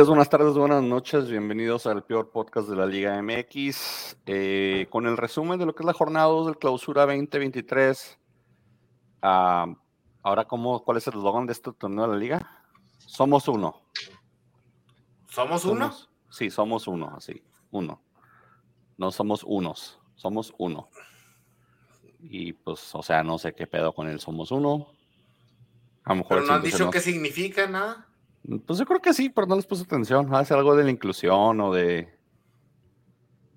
Días, buenas tardes, buenas noches. Bienvenidos al peor podcast de la Liga MX. Eh, con el resumen de lo que es la jornada 2 del clausura 2023. Ah, ahora, ¿cómo, ¿cuál es el eslogan de este torneo de la Liga? Somos uno. ¿Somos uno? sí, somos uno, así, uno. No somos unos, somos uno. Y pues, o sea, no sé qué pedo con el somos uno. A lo mejor Pero no han dicho qué significa nada. Pues yo creo que sí, pero no les puse atención. Hace algo de la inclusión o de,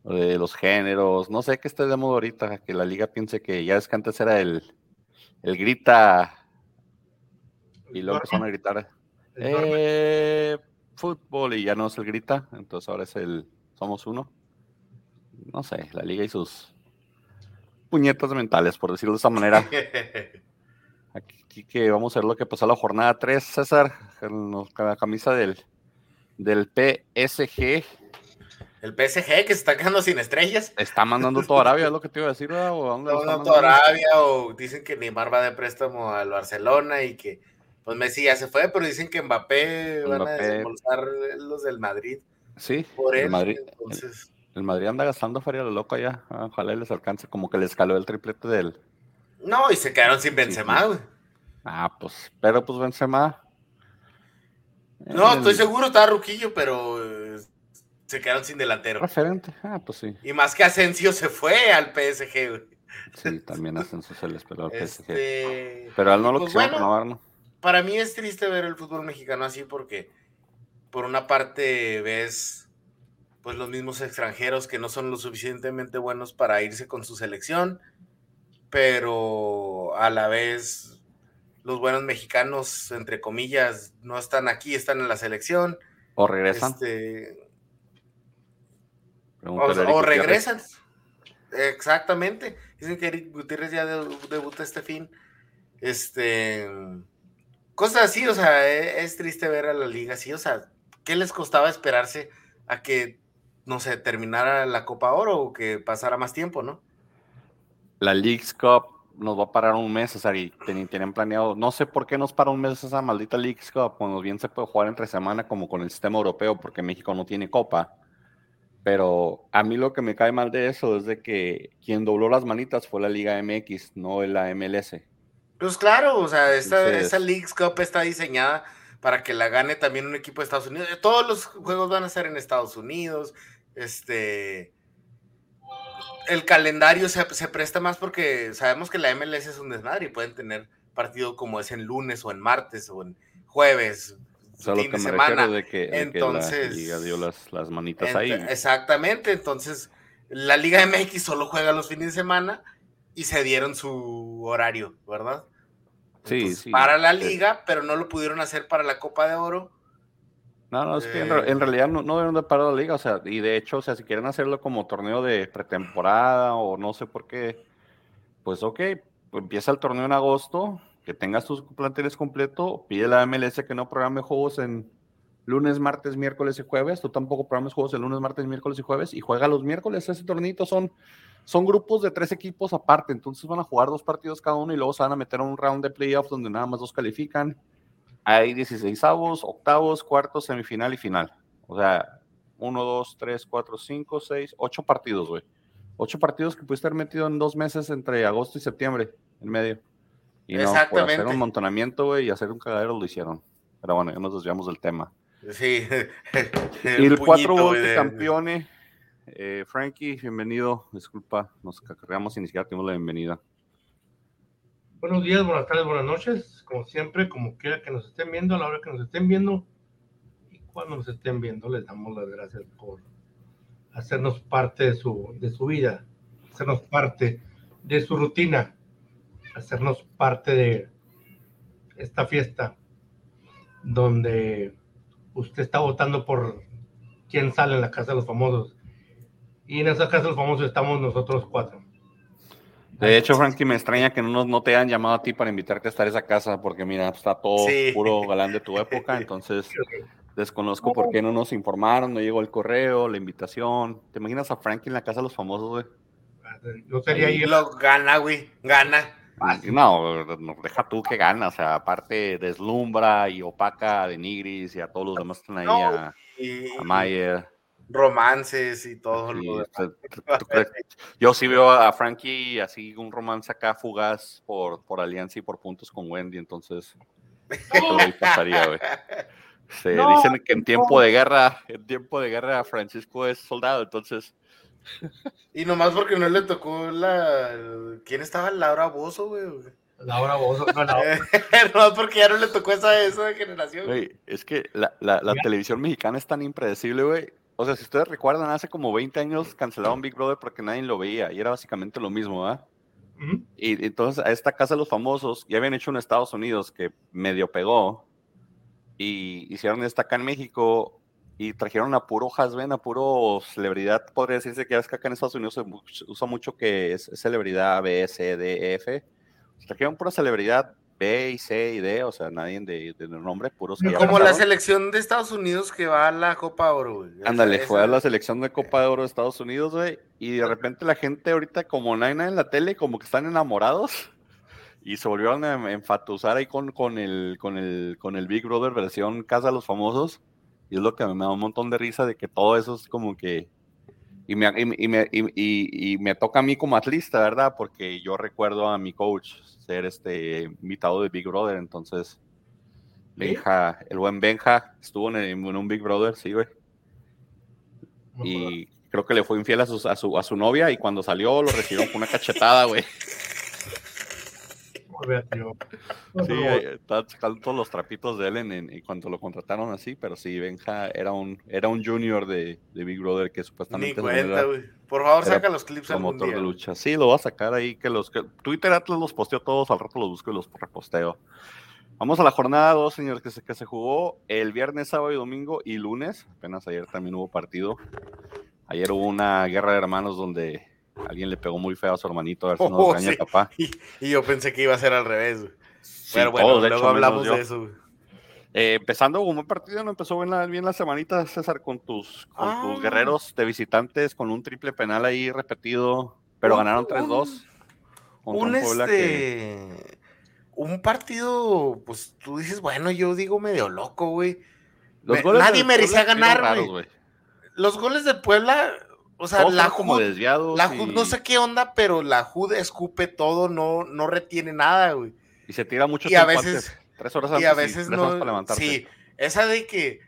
de los géneros. No sé qué esté de moda ahorita, que la liga piense que ya es que antes era el, el grita y luego empezaron a gritar eh, fútbol y ya no es el grita, entonces ahora es el somos uno. No sé, la liga y sus puñetas mentales, por decirlo de esa manera. Aquí que vamos a ver lo que pasó la jornada 3, César, la camisa del, del PSG. El PSG que se está quedando sin estrellas. Está mandando toda Arabia, es lo que te iba a decir, ¿O mandando toda Arabia, o dicen que Neymar va de préstamo al Barcelona y que pues Messi ya se fue, pero dicen que Mbappé, van a desembolsar los del Madrid. Sí, por él. El Madrid, el, Madrid anda gastando feria lo loco allá. Ojalá les alcance, como que le escaló el triplete del. No, y se quedaron sin Benzema, güey. Ah, pues, pero pues Benzema. No, estoy seguro, estaba Ruquillo, pero eh, se quedaron sin delantero. Referente, ah, pues sí. Y más que Asensio se fue al PSG, güey. Sí, también Asensio se le esperó al PSG. Este, pero él no lo pues quisieron renovar, ¿no? Para mí es triste ver el fútbol mexicano así porque, por una parte, ves pues los mismos extranjeros que no son lo suficientemente buenos para irse con su selección, pero a la vez los buenos mexicanos, entre comillas, no están aquí, están en la selección. O regresan. Este, o, regresan. Exactamente. Dicen que Eric Gutiérrez ya debuta este fin. Este. Cosas así, o sea, e, es, triste ver a la liga así. O sea, ¿qué les costaba esperarse a que, no sé, terminara la Copa Oro o que pasara más tiempo, no? La League's Cup nos va a parar un mes, o sea, y tienen planeado, no sé por qué nos para un mes esa maldita League Cup, cuando bien se puede jugar entre semana como con el sistema europeo, porque México no tiene copa. Pero a mí lo que me cae mal de eso es de que quien dobló las manitas fue la Liga MX, no la MLS. Pues claro, o sea, esa League Cup está diseñada para que la gane también un equipo de Estados Unidos. Todos los juegos van a ser en Estados Unidos. Este, el calendario se, presta más porque sabemos que la MLS es un desmadre y pueden tener partido como es en lunes o en martes o en jueves. O sea, lo que me semana. de que, entonces, la liga dio las, manitas ahí. Exactamente, entonces la Liga MX solo juega los fines de semana y se dieron su horario, ¿verdad? sí, sí. Para la liga, pero no lo pudieron hacer para la Copa de Oro no, no, es que en, eh, realidad no, no, deben de parar la liga, o sea, y de hecho, o sea, si quieren hacerlo como torneo de pretemporada o no sé por qué, pues ok, pues empieza el torneo en agosto, que tengas tus planteles completo, pide la MLS que no programe juegos en lunes, martes, miércoles y jueves, tú tampoco programes juegos en lunes, martes, miércoles y jueves, y juega los miércoles, ese tornito son, son grupos de tres equipos aparte, entonces van a jugar dos partidos cada uno y luego se van a meter a un round de playoffs donde nada más dos califican hay 16 avos, octavos, cuartos, semifinal y final. O sea, 1, 2, 3, 4, 5, 6, 8 partidos, güey. 8 partidos que pudiste haber metido en dos meses entre agosto y septiembre, en medio. Y no, por hacer un montonamiento, güey, y hacer un cagadero lo hicieron. Pero bueno, ya nos desviamos del tema. Sí. y el 4 de campeones. Eh, Frankie, bienvenido. Disculpa, nos cacarreamos y ni siquiera tuvimos la bienvenida. Buenos días, buenas tardes, buenas noches. Como siempre, como quiera que nos estén viendo, a la hora que nos estén viendo y cuando nos estén viendo, les damos las gracias por hacernos parte de su, de su vida, hacernos parte de su rutina, hacernos parte de esta fiesta donde usted está votando por quién sale en la Casa de los Famosos. Y en esa Casa de los Famosos estamos nosotros cuatro. De hecho, Frankie, me extraña que no, no te hayan llamado a ti para invitarte a estar en esa casa, porque mira, está todo puro galán de tu época, entonces desconozco por qué no nos informaron, no llegó el correo, la invitación. ¿Te imaginas a Frankie en la casa de los famosos, güey? No sería ahí. Lo gana, güey, gana. No, deja tú que gana, o sea, aparte deslumbra y opaca de Nigris y a todos los demás que están ahí, a, Mayer. Romances y todo. yo sí veo a Frankie así un romance acá fugaz por, por alianza y por puntos con Wendy, entonces pasaría, güey. Se dicen que en tiempo de guerra, en tiempo de guerra Francisco es soldado, entonces y nomás porque no le tocó la. ¿Quién estaba? Laura Bozo, güey. Laura Bozo, no, no. nomás porque ya no le tocó esa, esa generación. Güey, es que la, la, la televisión mexicana es tan impredecible, güey. O sea, si ustedes recuerdan, hace como 20 años cancelaron Big Brother porque nadie lo veía y era básicamente lo mismo, ¿verdad? Y entonces a esta casa de los famosos ya habían hecho en Estados Unidos que medio pegó y hicieron esta acá en México y trajeron a puro husband, a puro celebridad, podría decirse que es que acá en Estados Unidos se usa mucho que es celebridad B, C, D, F. Trajeron pura celebridad B y C y D, o sea, nadie de, de nombre, puros Como la selección de Estados Unidos que va a la Copa Oro, güey. Ándale, fue a la selección de Copa de Oro de Estados Unidos, güey, y de repente la gente ahorita, como no hay nada en la tele, como que están enamorados, y se volvieron a enfatuzar ahí con, con, el, con, el, con el Big Brother versión Casa de los Famosos y es lo que me da un montón de risa de que todo eso es como que... Y me, y, me, y, me toca a mí como atlista, ¿verdad? Porque yo recuerdo a mi coach ser este invitado de Big Brother, entonces... Benja, el buen Benja estuvo en, un Big Brother, sí, güey. Y creo que le fue infiel a su, a su, a su novia y cuando salió lo recibió con una cachetada, güey. Sí, estaba sacando todos los trapitos de él en, cuando lo contrataron así, pero sí, Benja era un, era un junior de, Big Brother que supuestamente. Por favor, saca los clips al motor de lucha. Sí, lo voy a sacar ahí. que los que, Twitter Atlas los posteó todos, al rato los busco y los reposteo. Vamos a la jornada 2, señores, que se, que se jugó el viernes, sábado y domingo y lunes. Apenas ayer también hubo partido. Ayer hubo una guerra de hermanos donde Alguien le pegó muy feo a su hermanito, a ver si no oh, papá. Y, yo pensé que iba a ser al revés. Pero bueno, luego hablamos de eso. Eh, empezando como un partido, no empezó bien la, bien la semanita, César, con tus, con tus ah. guerreros de visitantes, con un triple penal ahí repetido, pero ganaron 3-2. Un, este, un partido, pues tú dices, bueno, yo digo medio loco, güey. Nadie merecía ganar, güey. Los goles de Puebla, o sea, la como desviados. La no sé qué onda, pero la HUD escupe todo, no, no retiene nada, güey. Y se tira mucho y a veces, tres horas antes y a veces no, para levantarse. Sí, esa de que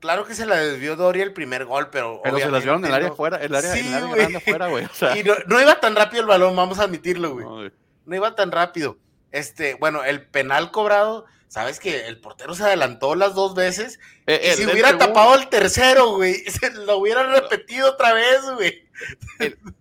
Claro que se la desvió Doria el primer gol, pero. Pero se la desviaron en el área afuera, el área, sí, el área grande afuera, güey. O sea. Y no, iba tan rápido el balón, vamos a admitirlo, güey. no, iba tan rápido. Este, bueno, el penal cobrado, sabes que el portero se adelantó las dos veces. Eh, y si hubiera tapado el tercero, güey, se lo hubiera repetido otra vez, güey.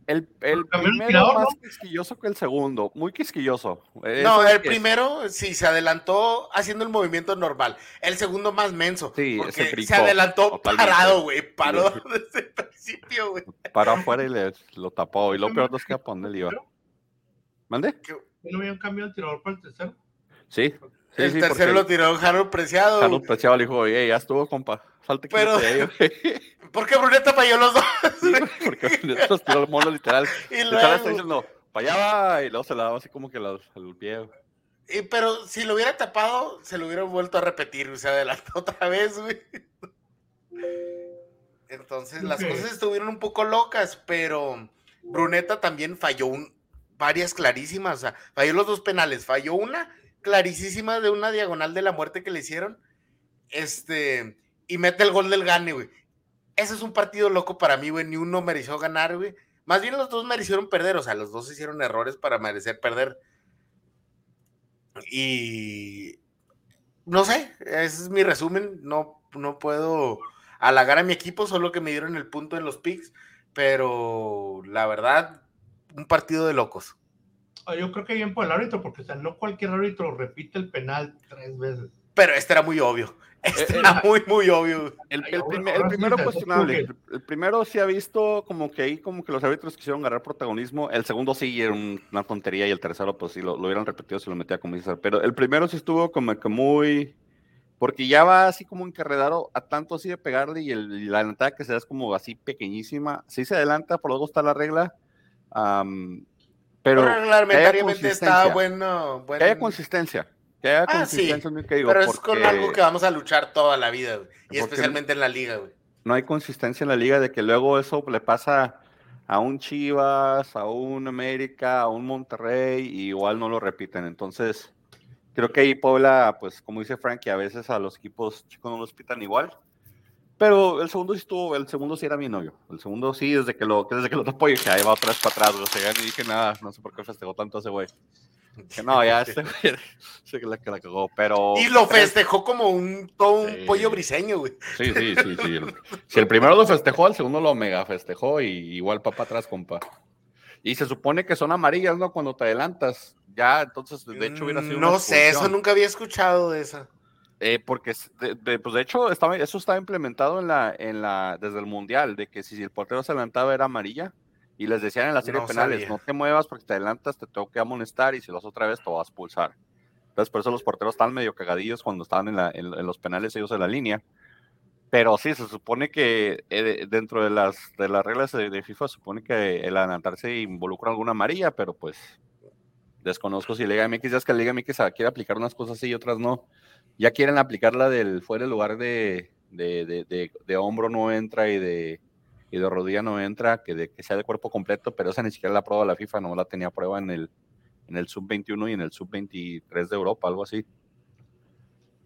El, primero más quisquilloso que el segundo, muy quisquilloso. no, el primero sí se adelantó haciendo el movimiento normal. El segundo más menso. Sí, porque se, adelantó parado, güey. Paró desde el principio, güey. Paró afuera y le, lo tapó. Y lo peor es que a poner iba. ¿Mande? ¿No había un cambio al tirador para el tercero? Sí, el tercero lo tiró Harold Preciado. Harold Preciado le dijo, oye, ya estuvo, compa. Salte Pero, ¿por qué Bruneta falló los dos? porque Bruneta los tiró el mono literal. Y luego... está diciendo, para allá va, y luego se la daba así como que al pie. Y, pero si lo hubiera tapado, se lo hubiera vuelto a repetir, o sea, adelantó otra vez, güey. Entonces, las cosas estuvieron un poco locas, pero Bruneta también falló un, varias clarísimas, o sea, falló los dos penales, falló una clarísima de una diagonal de la muerte que le hicieron. Este, y mete el gol del gane, güey. Ese es un partido loco para mí, güey. Ni uno mereció ganar, güey. Más bien los dos merecieron perder, o sea, los dos hicieron errores para merecer perder. Y no sé, ese es mi resumen. No, no puedo halagar a mi equipo, solo que me dieron el punto en los picks. Pero la verdad, un partido de locos. Ah, yo creo que bien por el árbitro, porque sea, no cualquier árbitro repite el penal tres veces. Pero este era muy obvio. Este era muy, muy obvio. El, primero cuestionable. El, primero sí ha visto como que ahí como que los árbitros quisieron agarrar protagonismo. El segundo sí era una tontería y el tercero pues sí lo, hubieran repetido si lo metía como dice. Pero el primero sí estuvo como que muy... Porque ya va así como encarredado a tanto así de pegarle y, el, la adelantada que se da es como así pequeñísima. Sí se adelanta, por luego está la regla Pero, reglamentariamente está bueno, Que haya consistencia. Que haya ah, consistencia sí. Pero es con algo que vamos a luchar toda la vida, güey. Y especialmente en la liga, güey. No hay consistencia en la liga de que luego eso le pasa a un Chivas, a un América, a un Monterrey, y igual no lo repiten. Entonces, creo que ahí Puebla, pues como dice Frankie, a veces a los equipos chicos no los pitan igual. Pero el segundo sí estuvo, el segundo sí era mi novio. El segundo sí, desde que lo, desde que lo topó, y que ahí va otra vez para atrás, o sea, ya ni dije nada, no sé por qué festejó tanto ese güey. Que no, ya este güey, sé que la, que la cagó, pero... Y lo festejó como un, todo un pollo briseño, güey. Sí, sí, sí, sí. si el primero lo festejó, el segundo lo mega festejó y igual papá atrás, compa. Y se supone que son amarillas, ¿no? Cuando te adelantas. Ya, entonces, de hecho, hubiera sido. No sé, eso nunca había escuchado de esa. Eh, porque, de, pues de hecho, estaba, eso estaba implementado en la, en la, desde el Mundial, de que si el portero se adelantaba era amarilla. Y les decían en la serie de penales, no te muevas porque te adelantas, te tengo que amonestar y si lo haces otra vez te vas a expulsar. Entonces, por eso los porteros están medio cagadillos cuando estaban en, la, en, los penales ellos en la línea. Pero sí, se supone que eh, dentro de las, de las reglas de, FIFA, se supone que el adelantarse involucra alguna amarilla, pero pues desconozco si Liga MX, ya es que Liga MX quiere aplicar unas cosas y otras no. Ya quieren aplicar la del fuera el lugar de, de, de, hombro no entra y de, y de rodilla no entra, que, de, que sea de cuerpo completo, pero esa ni siquiera la prueba la FIFA, no la tenía prueba en el, en el sub-21 y en el sub-23 de Europa, algo así.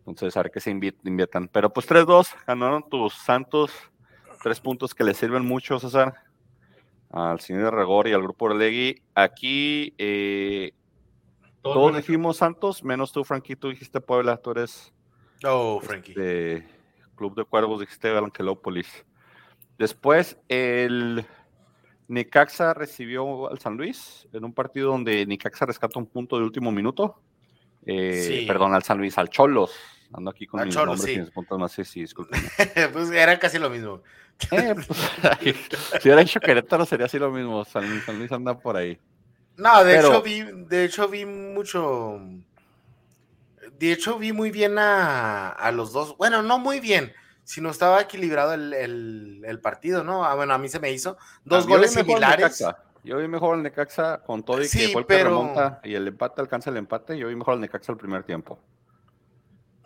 Entonces, a ver qué se inviertan. Pero pues 3-2, ganaron tus Santos, tres puntos que le sirven mucho, César, al señor Regor y al grupo Orlegui. Aquí eh, todos dijimos Santos, menos tú, Frankie, tú dijiste Puebla, tú eres... Oh, Frankie. Este, Club de Cuervos, dijiste Angelópolis. Después, el Necaxa recibió al San Luis en un partido donde Necaxa rescata un punto de último minuto. Eh, perdón, al San Luis, al Cholos. Ando aquí con mis nombres y mis puntos más, sí, sí, disculpen. pues era casi lo mismo. Eh, pues, si hubiera hecho Querétaro sería así lo mismo. San Luis, anda por ahí. No, de hecho vi, de hecho vi mucho. De hecho vi muy bien a, a, los dos. Bueno, no muy bien, sino estaba equilibrado el, el, el partido, ¿no? Ah, bueno, a mí se me hizo dos ah, goles similares. Yo vi mejor al Necaxa con todo y que fue el que remonta y el empate alcanza el empate. Yo vi mejor al Necaxa el primer tiempo.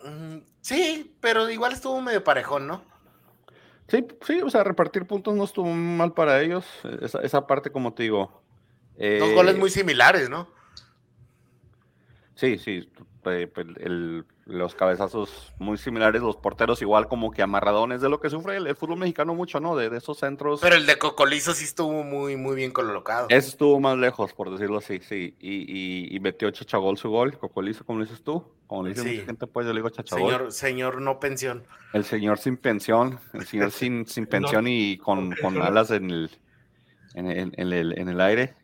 Mm, sí, pero igual estuvo medio parejón, ¿no? Sí, sí, o sea, repartir puntos no estuvo mal para ellos. Esa, parte, como te digo. Dos goles muy similares, ¿no? Sí, sí. El, los cabezazos muy similares, los porteros igual como que amarradones de lo que sufre el, fútbol mexicano mucho, ¿no? De, esos centros. Pero el de Cocolizo sí estuvo muy, muy bien colocado. Ese estuvo más lejos, por decirlo así, sí. Y, y, metió Chachagol su gol, Cocolizo, como dices tú. Como le dice mucha gente, pues yo le digo Chachagol. Señor, señor no pensión. El señor sin pensión, el señor sin, sin pensión y con, con alas en el, en el, en el aire.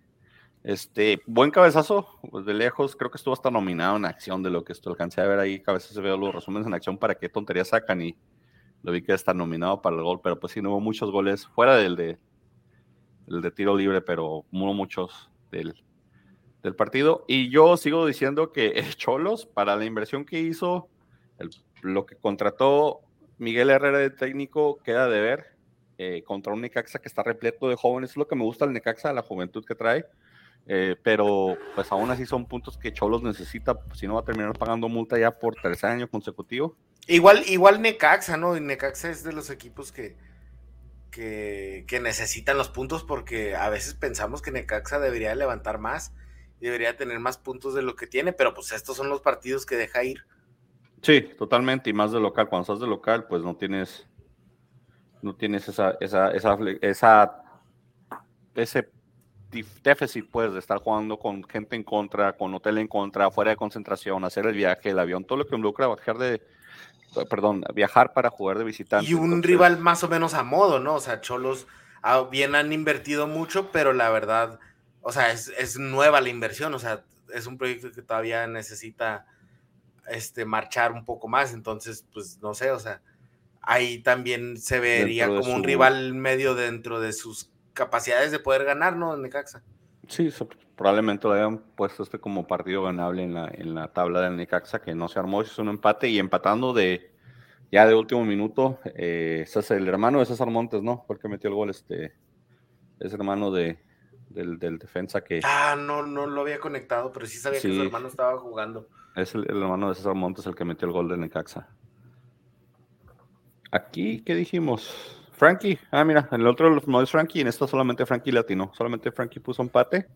Este, buen cabezazo, pues de lejos, creo que estuvo hasta nominado en acción de lo que esto alcancé a ver ahí, a veces veo los resúmenes en acción para qué tonterías sacan y lo vi que está nominado para el gol, pero pues sí, no hubo muchos goles fuera del de, el de tiro libre, pero hubo muchos del, del partido. Y yo sigo diciendo que el Cholos, para la inversión que hizo, lo que contrató Miguel Herrera de técnico, queda de ver eh, contra un Necaxa que está repleto de jóvenes. Es lo que me gusta el Necaxa, la juventud que trae eh, pero pues aún así son puntos que Cholos necesita, si no va a terminar pagando multa ya por tercer año consecutivo. Igual, igual Necaxa, ¿no? Y Necaxa es de los equipos que, que, necesitan los puntos porque a veces pensamos que Necaxa debería levantar más, debería tener más puntos de lo que tiene, pero pues estos son los partidos que deja ir. Sí, totalmente, y más de local. Cuando estás de local, pues no tienes, no tienes esa, esa, esa, esa ese déficit, pues, de estar jugando con gente en contra, con hotel en contra, fuera de concentración, hacer el viaje, el avión, todo lo que involucra bajar de, perdón, viajar para jugar de visitante. Y un rival más o menos a modo, ¿no? O sea, Cholos ah, bien han invertido mucho, pero la verdad, o sea, es, nueva la inversión, o sea, es un proyecto que todavía necesita este, marchar un poco más, entonces, pues, no sé, o sea, ahí también se vería como un rival medio dentro de sus capacidades de poder ganar, ¿no? En Necaxa. Sí, probablemente lo hayan puesto este como partido ganable en la, en la tabla del Necaxa, que no se armó, es un empate y empatando de ya de último minuto. Eh, ese es el hermano de César Montes, ¿no? Porque metió el gol, este, es hermano de, del, defensa que... Ah, no, no lo había conectado, pero sí sabía que su hermano estaba jugando. Es el, hermano de César Montes el que metió el gol de Necaxa. Aquí, ¿qué dijimos? Frankie, ah, mira, en el otro no es Frankie, en esto solamente Frankie latino, solamente Frankie puso empate.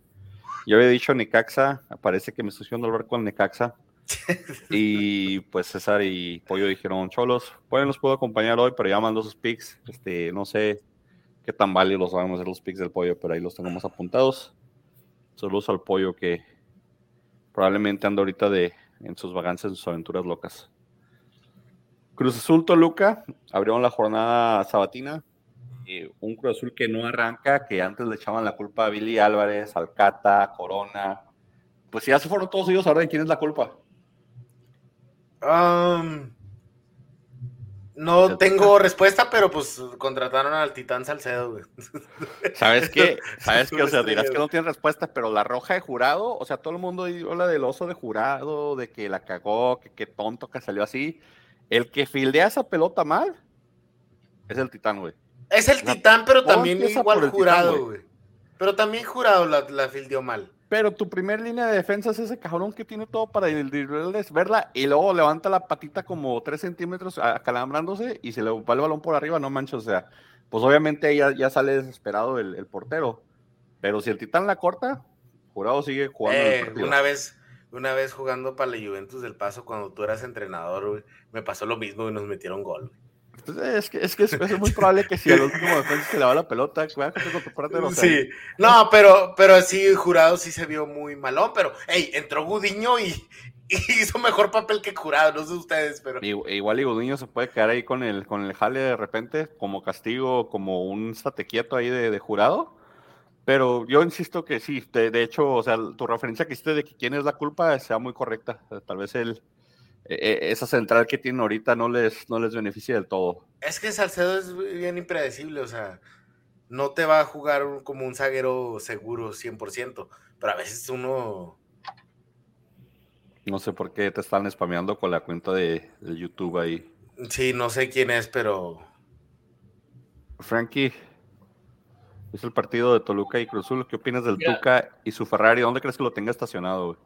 Yo había dicho Necaxa, parece que me estoy haciendo el barco con Necaxa. y pues César y Pollo dijeron, Cholos, Pollo nos puedo acompañar hoy, pero ya mandó sus picks. Este, no sé qué tan válidos los vamos a hacer los picks del Pollo, pero ahí los tengo más apuntados. Saludos al Pollo que probablemente anda ahorita de, en sus vagancias, en sus aventuras locas. Cruz Azul Toluca, abrieron la jornada sabatina. un Cruz Azul que no arranca, que antes le echaban la culpa a Billy Álvarez, Alcata, Corona. Pues ya se fueron todos ellos, ahora de quién es la culpa. no tengo respuesta, pero pues contrataron al Titán Salcedo, ¿Sabes qué? ¿Sabes qué? O sea, dirás que no tiene respuesta, pero la roja de jurado, o sea, todo el mundo habla del oso de jurado, de que la cagó, que qué tonto que salió así. El que fildea esa pelota mal es el Titán, güey. Es el Titán, pero también igual jurado, güey. Pero también jurado la, la fildeó mal. Pero tu primer línea de defensa es ese cabrón que tiene todo para verla y luego levanta la patita como 3 centímetros acalambrándose y se le va el balón por arriba, no manches. O sea, pues obviamente ya, ya sale desesperado el, portero. Pero si el titán la corta, jurado sigue jugando. Eh, una vez, una vez jugando para la Juventus del Paso, cuando tú eras entrenador, me pasó lo mismo y nos metieron gol. Es que, es que es, muy probable que si al último defensa se le va la pelota, con tu Sí, no, pero, pero sí, Jurado sí se vio muy malón, pero, hey, entró Gudiño y, hizo mejor papel que Jurado, no sé ustedes, pero... Igual y Gudiño se puede quedar ahí con el, con el jale de repente, como castigo, como un estate quieto ahí de, Jurado, pero yo insisto que sí, de, de, hecho, o sea, tu referencia que hiciste de que quién es la culpa sea muy correcta, tal vez él e, e, esa central que tienen ahorita no les, no les beneficia del todo. Es que Salcedo es bien impredecible, o sea, no te va a jugar como un zaguero seguro 100%, pero a veces uno... No sé por qué te están spameando con la cuenta de, YouTube ahí. Sí, no sé quién es, pero... Frankie, es el partido de Toluca y Cruzul. ¿Qué opinas del Tuca y su Ferrari? ¿Dónde crees que lo tenga estacionado?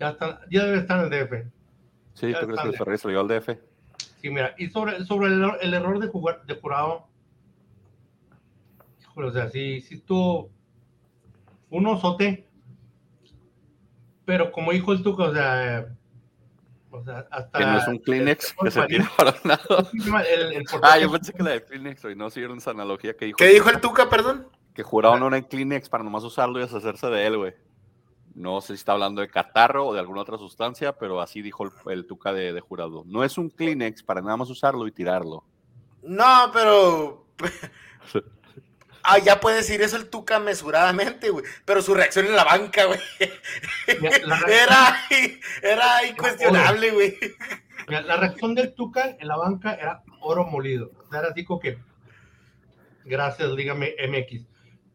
Ya, ya debe estar en el DF. Sí, ¿tú crees que el Ferrari se al DF? Sí, mira, y sobre, sobre el, error de jugar de jurado, o sea, sí, sí estuvo un osote, pero como dijo el Tuca, o sea, o sea, hasta. Que no es un Kleenex que se tira para un lado. ah, yo pensé que la de Kleenex, hoy no siguieron esa analogía que dijo. ¿Qué dijo el Tuca, perdón? Que jurado no era en Kleenex para nomás usarlo y deshacerse de él, güey. No sé si está hablando de catarro o de alguna otra sustancia, pero así dijo el, Tuca de, jurado. No es un Kleenex para nada más usarlo y tirarlo. No, pero. ah, ya puede decir eso el Tuca mesuradamente, güey. Pero su reacción en la banca, güey. era, era incuestionable, güey. La reacción del Tuca en la banca era oro molido. Era así como que. Gracias, dígame MX.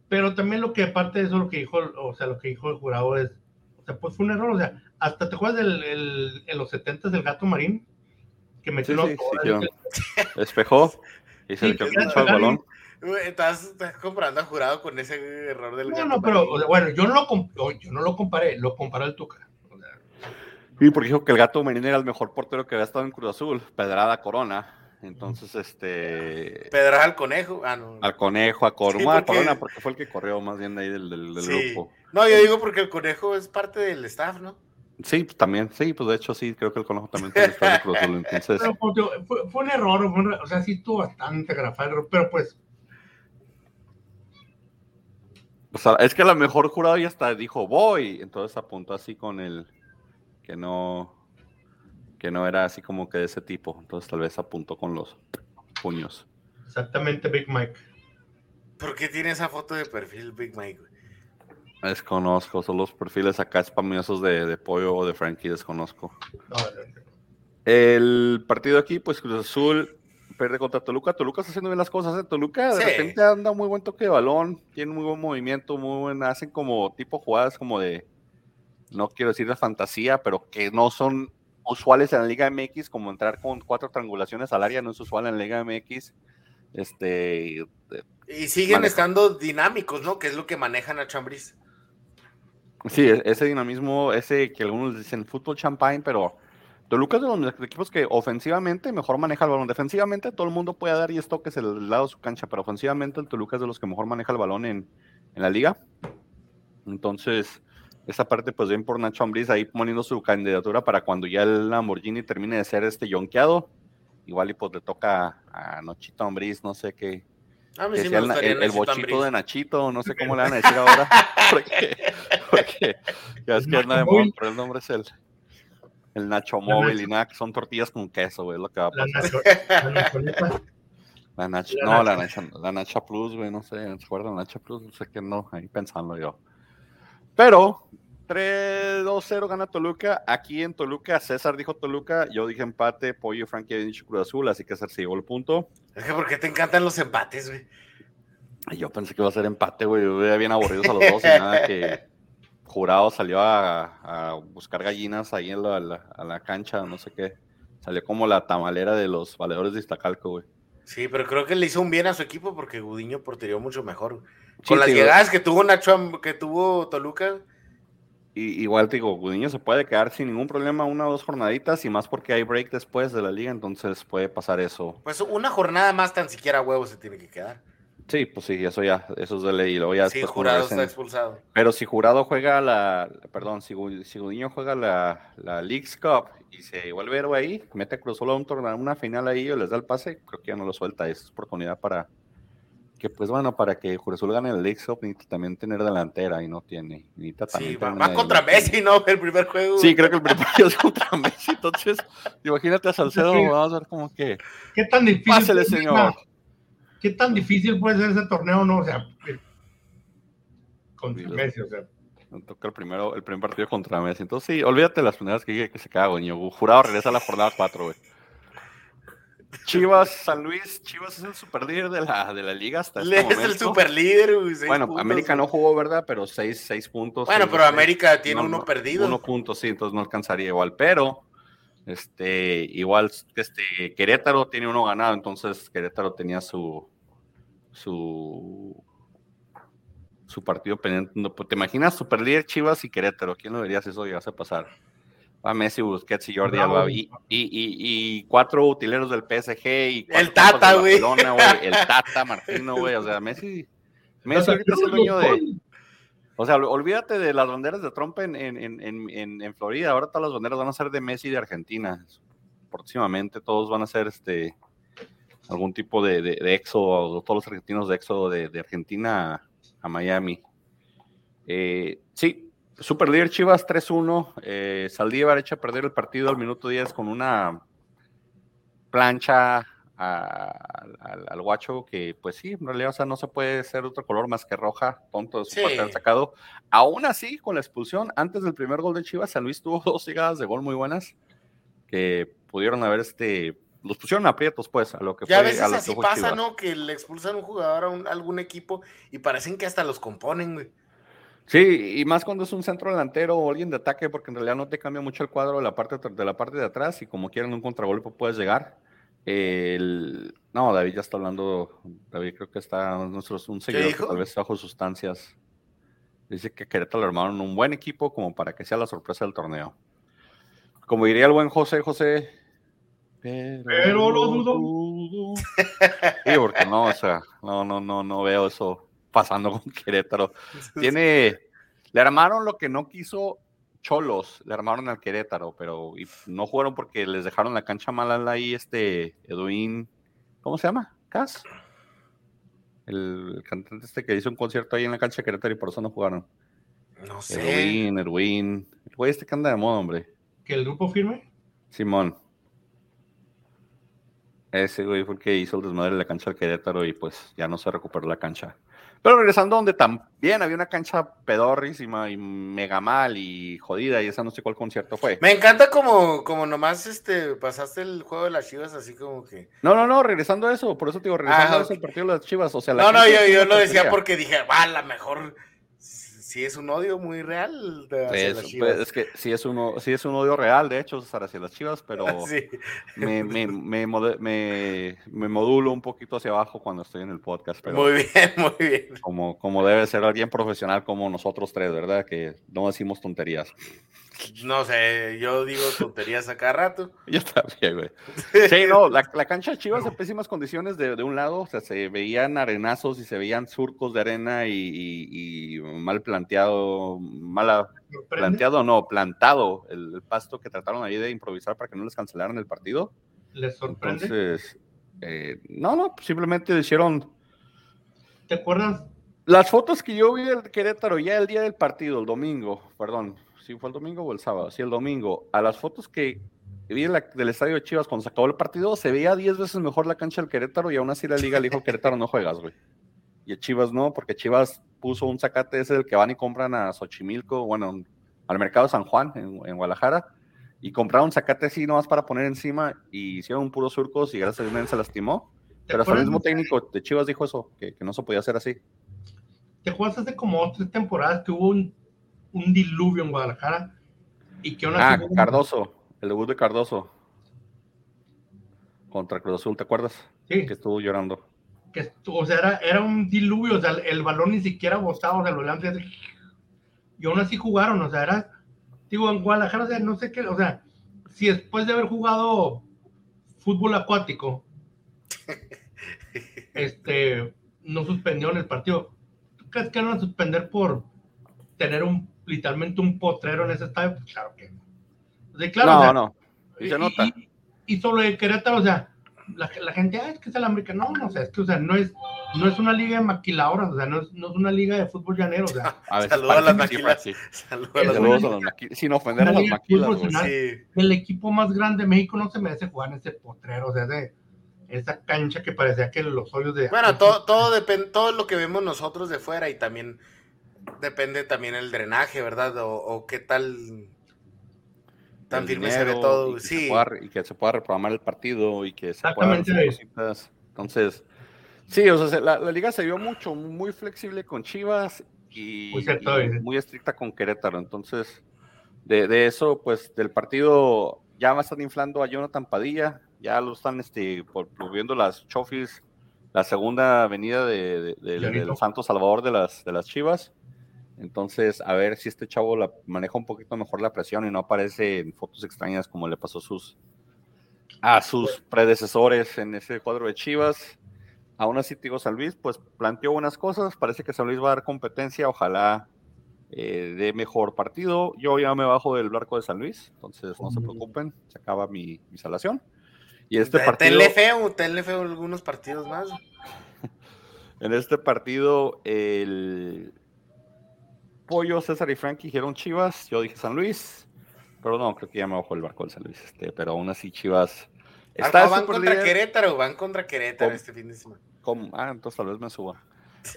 Pero también lo que aparte de eso, lo que dijo, o sea, lo que dijo el jurado es, o sea, pues fue un error, o sea, hasta te juegas del, en los 70 del gato marín, que metió sí, sí, Despejó y se le el balón. Estás, estás, comparando a jurado con ese error del no, gato No, pero bueno, yo no, lo yo no lo comparé, lo comparé al Tuca. Sí, porque dijo que el gato marín era el mejor portero que había estado en Cruz Azul, Pedrada Corona entonces, este. Pedro al conejo. Ah, no. Al conejo, a Corona, porque... porque fue el que corrió más bien ahí del, del, grupo. No, yo digo porque el conejo es parte del staff, ¿no? Sí, pues, también, sí, pues de hecho sí, creo que el conejo también tiene staff de entonces... Pero, fue, fue, un error, o sea, sí tuvo bastante grafado, pero pues. O sea, es que a lo mejor jurado ya hasta dijo voy, entonces apuntó así con el que no que no era así como que de ese tipo. Entonces tal vez apuntó con los puños. Exactamente, Big Mike. ¿Por qué tiene esa foto de perfil Big Mike? Desconozco, son los perfiles acá espamiosos de, de Pollo o de Frankie, desconozco. El partido aquí, pues Cruz Azul pierde contra Toluca. Toluca está haciendo bien las cosas. ¿eh? Toluca de repente anda muy buen toque de balón, tiene muy buen movimiento, muy buen, hacen como tipo jugadas como de, no quiero decir de fantasía, pero que no son usuales en la Liga MX, como entrar con cuatro triangulaciones al área, no es usual en la Liga MX. Este, Y siguen estando dinámicos, ¿no? Que es lo que manejan a Chambris. Sí, e-, ese dinamismo, ese que algunos dicen fútbol champagne, pero Toluca es de los equipos que ofensivamente mejor maneja el balón. Defensivamente todo el mundo puede dar y toques el lado de su cancha, pero ofensivamente el Toluca es de los que mejor maneja el balón en, en la liga. Entonces, esa parte pues bien por Nacho Ambriz ahí poniendo su candidatura para cuando ya el Lamborghini termine de ser este yonqueado. Igual y pues le toca a Nochito Ambriz, no sé qué. el, bochito de Nachito, no sé cómo le van a decir ahora. porque, ya es que anda de moda, pero el nombre es el, el Nacho Móvil y nada, que son tortillas con queso, güey, lo que va a pasar. La Nacha, no, la Nacha, la Nacha Plus, güey, no sé, ¿se acuerdan la Nacha Plus? No sé qué no, ahí pensando yo. Pero 3-2-0 gana Toluca. Aquí en Toluca, César dijo Toluca, yo dije empate, Pollo Frankie había dicho Cruz Azul, así que César se llevó el punto. Es que ¿por qué te encantan los empates, güey? Yo pensé que iba a ser empate, güey. Yo veía bien aburridos a los dos y nada que Jurado salió a, buscar gallinas ahí en la, a la cancha, no sé qué. Salió como la tamalera de los valedores de Iztacalco, güey. Sí, pero creo que le hizo un bien a su equipo porque Gudiño porterió mucho mejor. Con las llegadas que tuvo Nacho, que tuvo Toluca. Y, igual te digo, Gudiño se puede quedar sin ningún problema una o dos jornaditas y más porque hay break después de la liga, entonces puede pasar eso. Pues una jornada más tan siquiera huevo se tiene que quedar. Sí, pues sí, eso ya, eso es de ley. Lo ya sí, Jurado está expulsado. Pero si Jurado juega la, perdón, si, si Gudiño juega la, la League's Cup y se vuelve héroe ahí, mete a Cruz solo a un torneo, una final ahí o les da el pase, creo que ya no lo suelta. Es oportunidad para que, pues bueno, para que Cruz gane el League's Cup necesita también tener delantera y no tiene. Necesita también sí, va, contra Messi, ¿no? El primer juego. Sí, creo que el primer juego es contra Messi. Entonces, imagínate a Salcedo, vamos a ver como que. ¿Qué tan difícil? Pásele, señor. ¿Qué tan difícil puede ser ese torneo, no? O sea, contra Messi, o sea toca el primero, el primer partido contra Messi. Entonces sí, olvídate las primeras que dije que se caga, güey. Jurado regresa a la jornada 4, güey. Chivas, San Luis, Chivas es el super líder de la, de la liga hasta este Es el super líder, güey. Bueno, América no jugó, ¿verdad? Pero seis, seis puntos. Bueno, pero América tiene uno perdido. Uno punto, sí, entonces no alcanzaría igual. Pero, este, igual, este, Querétaro tiene uno ganado, entonces Querétaro tenía su, su su partido pendiente. Pues, ¿Te imaginas Superlíder Chivas y Querétaro? ¿Quién lo verías eso llegase a pasar? Va Messi, Busquets y Jordi Alba y, y, cuatro utileros del PSG y el Tata, güey. El Tata, Martino, güey. O sea, Messi, Messi ahorita es el dueño de. O sea, olvídate de las banderas de Trump en, en, en, en, Florida. Ahora todas las banderas van a ser de Messi de Argentina. Próximamente todos van a ser este algún tipo de, de, de éxodo, todos los argentinos de éxodo de, de Argentina a Miami. Eh, sí, super líder Chivas 3-1. Eh, Saldívar echa a perder el partido al minuto 10 con una plancha al, guacho que pues sí, en realidad o sea, no se puede ser otro color más que roja, tonto de su parte sacado. Aún así, con la expulsión, antes del primer gol de Chivas, San Luis tuvo dos llegadas de gol muy buenas que pudieron haber este los pusieron aprietos, pues, a lo que ya fue. Ya a veces así pasa, ¿no? Que le expulsan un jugador a, algún equipo y parecen que hasta los componen, güey. Sí, y más cuando es un centro delantero o alguien de ataque, porque en realidad no te cambia mucho el cuadro de la parte de, la parte de atrás y como quieren un contragolpe puedes llegar. No, David ya está hablando, David creo que está nuestros, un seguidor tal vez bajo sustancias. Dice que Querétaro lo armaron un buen equipo como para que sea la sorpresa del torneo. Como diría el buen José, José, pero, lo dudo. Sí, porque no, o sea, no, no, no, no veo eso pasando con Querétaro. Tiene, le armaron lo que no quiso Cholos, le armaron al Querétaro, pero no jugaron porque les dejaron la cancha mala ahí, este Edwin, ¿cómo se llama? ¿Cas? El, cantante este que hizo un concierto ahí en la cancha de Querétaro y por eso no jugaron. No sé. Edwin, Edwin, el güey este que anda de moda, hombre. ¿Que el grupo firme? Simón. Ese güey fue el que hizo el desmadre de la cancha del Querétaro y pues ya no se recuperó la cancha. Pero regresando donde también había una cancha pedorrísima y mega mal y jodida, y esa no sé cuál concierto fue. Me encanta como, como nomás este, pasaste el juego de las chivas así como que. No, no, no, regresando a eso, por eso te digo, regresando a eso, el partido de las chivas. O sea, no, no, yo, yo lo decía porque dije, va, a lo mejor sí es un odio muy real. Hacia las chivas. Pues, es que sí es, uno, sí es un odio real, de hecho, hacia las chivas, pero me, me, me, me, modulo un poquito hacia abajo cuando estoy en el podcast. Pero muy bien, muy bien. Como, como debe ser alguien profesional como nosotros tres, ¿verdad? Que no decimos tonterías. No sé, yo digo tonterías a cada rato. Yo también, güey. Sí, no, la, la cancha de Chivas en pésimas condiciones de, de, un lado, o sea, se veían arenazos y se veían surcos de arena y, mal planteado, mala planteado, no, plantado el, pasto que trataron ahí de improvisar para que no les cancelaran el partido. ¿Les sorprende? Entonces, eh, no, no, simplemente hicieron. ¿Te acuerdas? Las fotos que yo vi del Querétaro ya el día del partido, el domingo, perdón, si fue el domingo o el sábado, sí, el domingo, a las fotos que vi del estadio de Chivas cuando se acabó el partido, se veía 10 veces mejor la cancha del Querétaro y aún así la liga le dijo Querétaro no juegas, güey. Y a Chivas no, porque Chivas puso un zacate ese del que van y compran a Xochimilco, bueno, al mercado de San Juan, en, Guadalajara, y compraron un zacate así nomás para poner encima y hicieron un puro surcos y gracias a Dios se lastimó. Pero hasta el mismo técnico de Chivas dijo eso, que, que no se podía hacer así. ¿Te acuerdas hace como tres temporadas que hubo un, un diluvio en Guadalajara? Y que una ah, Cardoso, el debut de Cardoso. Contra Cruz Azul, ¿te acuerdas? Sí. Que estuvo llorando. Que o sea, era, era, un diluvio, o sea, el balón ni siquiera botaba, o sea, lo y aún así jugaron, o sea, era, digo, en Guadalajara, o sea, no sé qué, o sea, si después de haber jugado fútbol acuático, este, no suspendió en el partido, crees que van a suspender por tener un literalmente un potrero en ese estadio? Pues claro que no. claro, no, no. Y, se nota. Y, solo de Querétaro, o sea, la, la gente, ah, es que es el América. No, no, o sea, es que, o sea, no es, no es una liga de maquiladoras, o sea, no es, no es una liga de fútbol llanero, o sea. Saludos a las maquilas. Saludos a las maquilas. Sin ofender a las maquilas. El equipo más grande de México no se merece jugar en ese potrero, o sea, de esa cancha que parecía que los hoyos de... Bueno, todo, todo depende, todo lo que vemos nosotros de fuera y también depende también el drenaje, ¿verdad? O, qué tal tan firme se ve todo. sí. y que se pueda reprogramar el partido y que se pueda Entonces, sí, o sea, la, liga se vio mucho, muy flexible con Chivas y muy, estricta con Querétaro. Entonces, de, de, eso, pues del partido ya va a estar inflando a Jonathan Padilla, ya lo están este, viendo las Chofis, la segunda avenida de, de, Santo Salvador de las, de las Chivas. Entonces, a ver si este chavo la, maneja un poquito mejor la presión y no aparece en fotos extrañas como le pasó a sus, a sus predecesores en ese cuadro de Chivas. Aún así, Tigo San Luis, pues planteó buenas cosas. Parece que San Luis va a dar competencia. Ojalá eh, de mejor partido. Yo ya me bajo del barco de San Luis, entonces no se preocupen, se acaba mi, mi salación. Y este partido. Tenle feo, tenle feo algunos partidos más. en este partido, el Pollo, César y Frankie dijeron Chivas, yo dije San Luis, pero no, creo que ya me bajo el barco de San Luis, este, pero aún así Chivas. Está van contra Querétaro, van contra Querétaro este fin de semana. Ah, entonces tal vez me suba.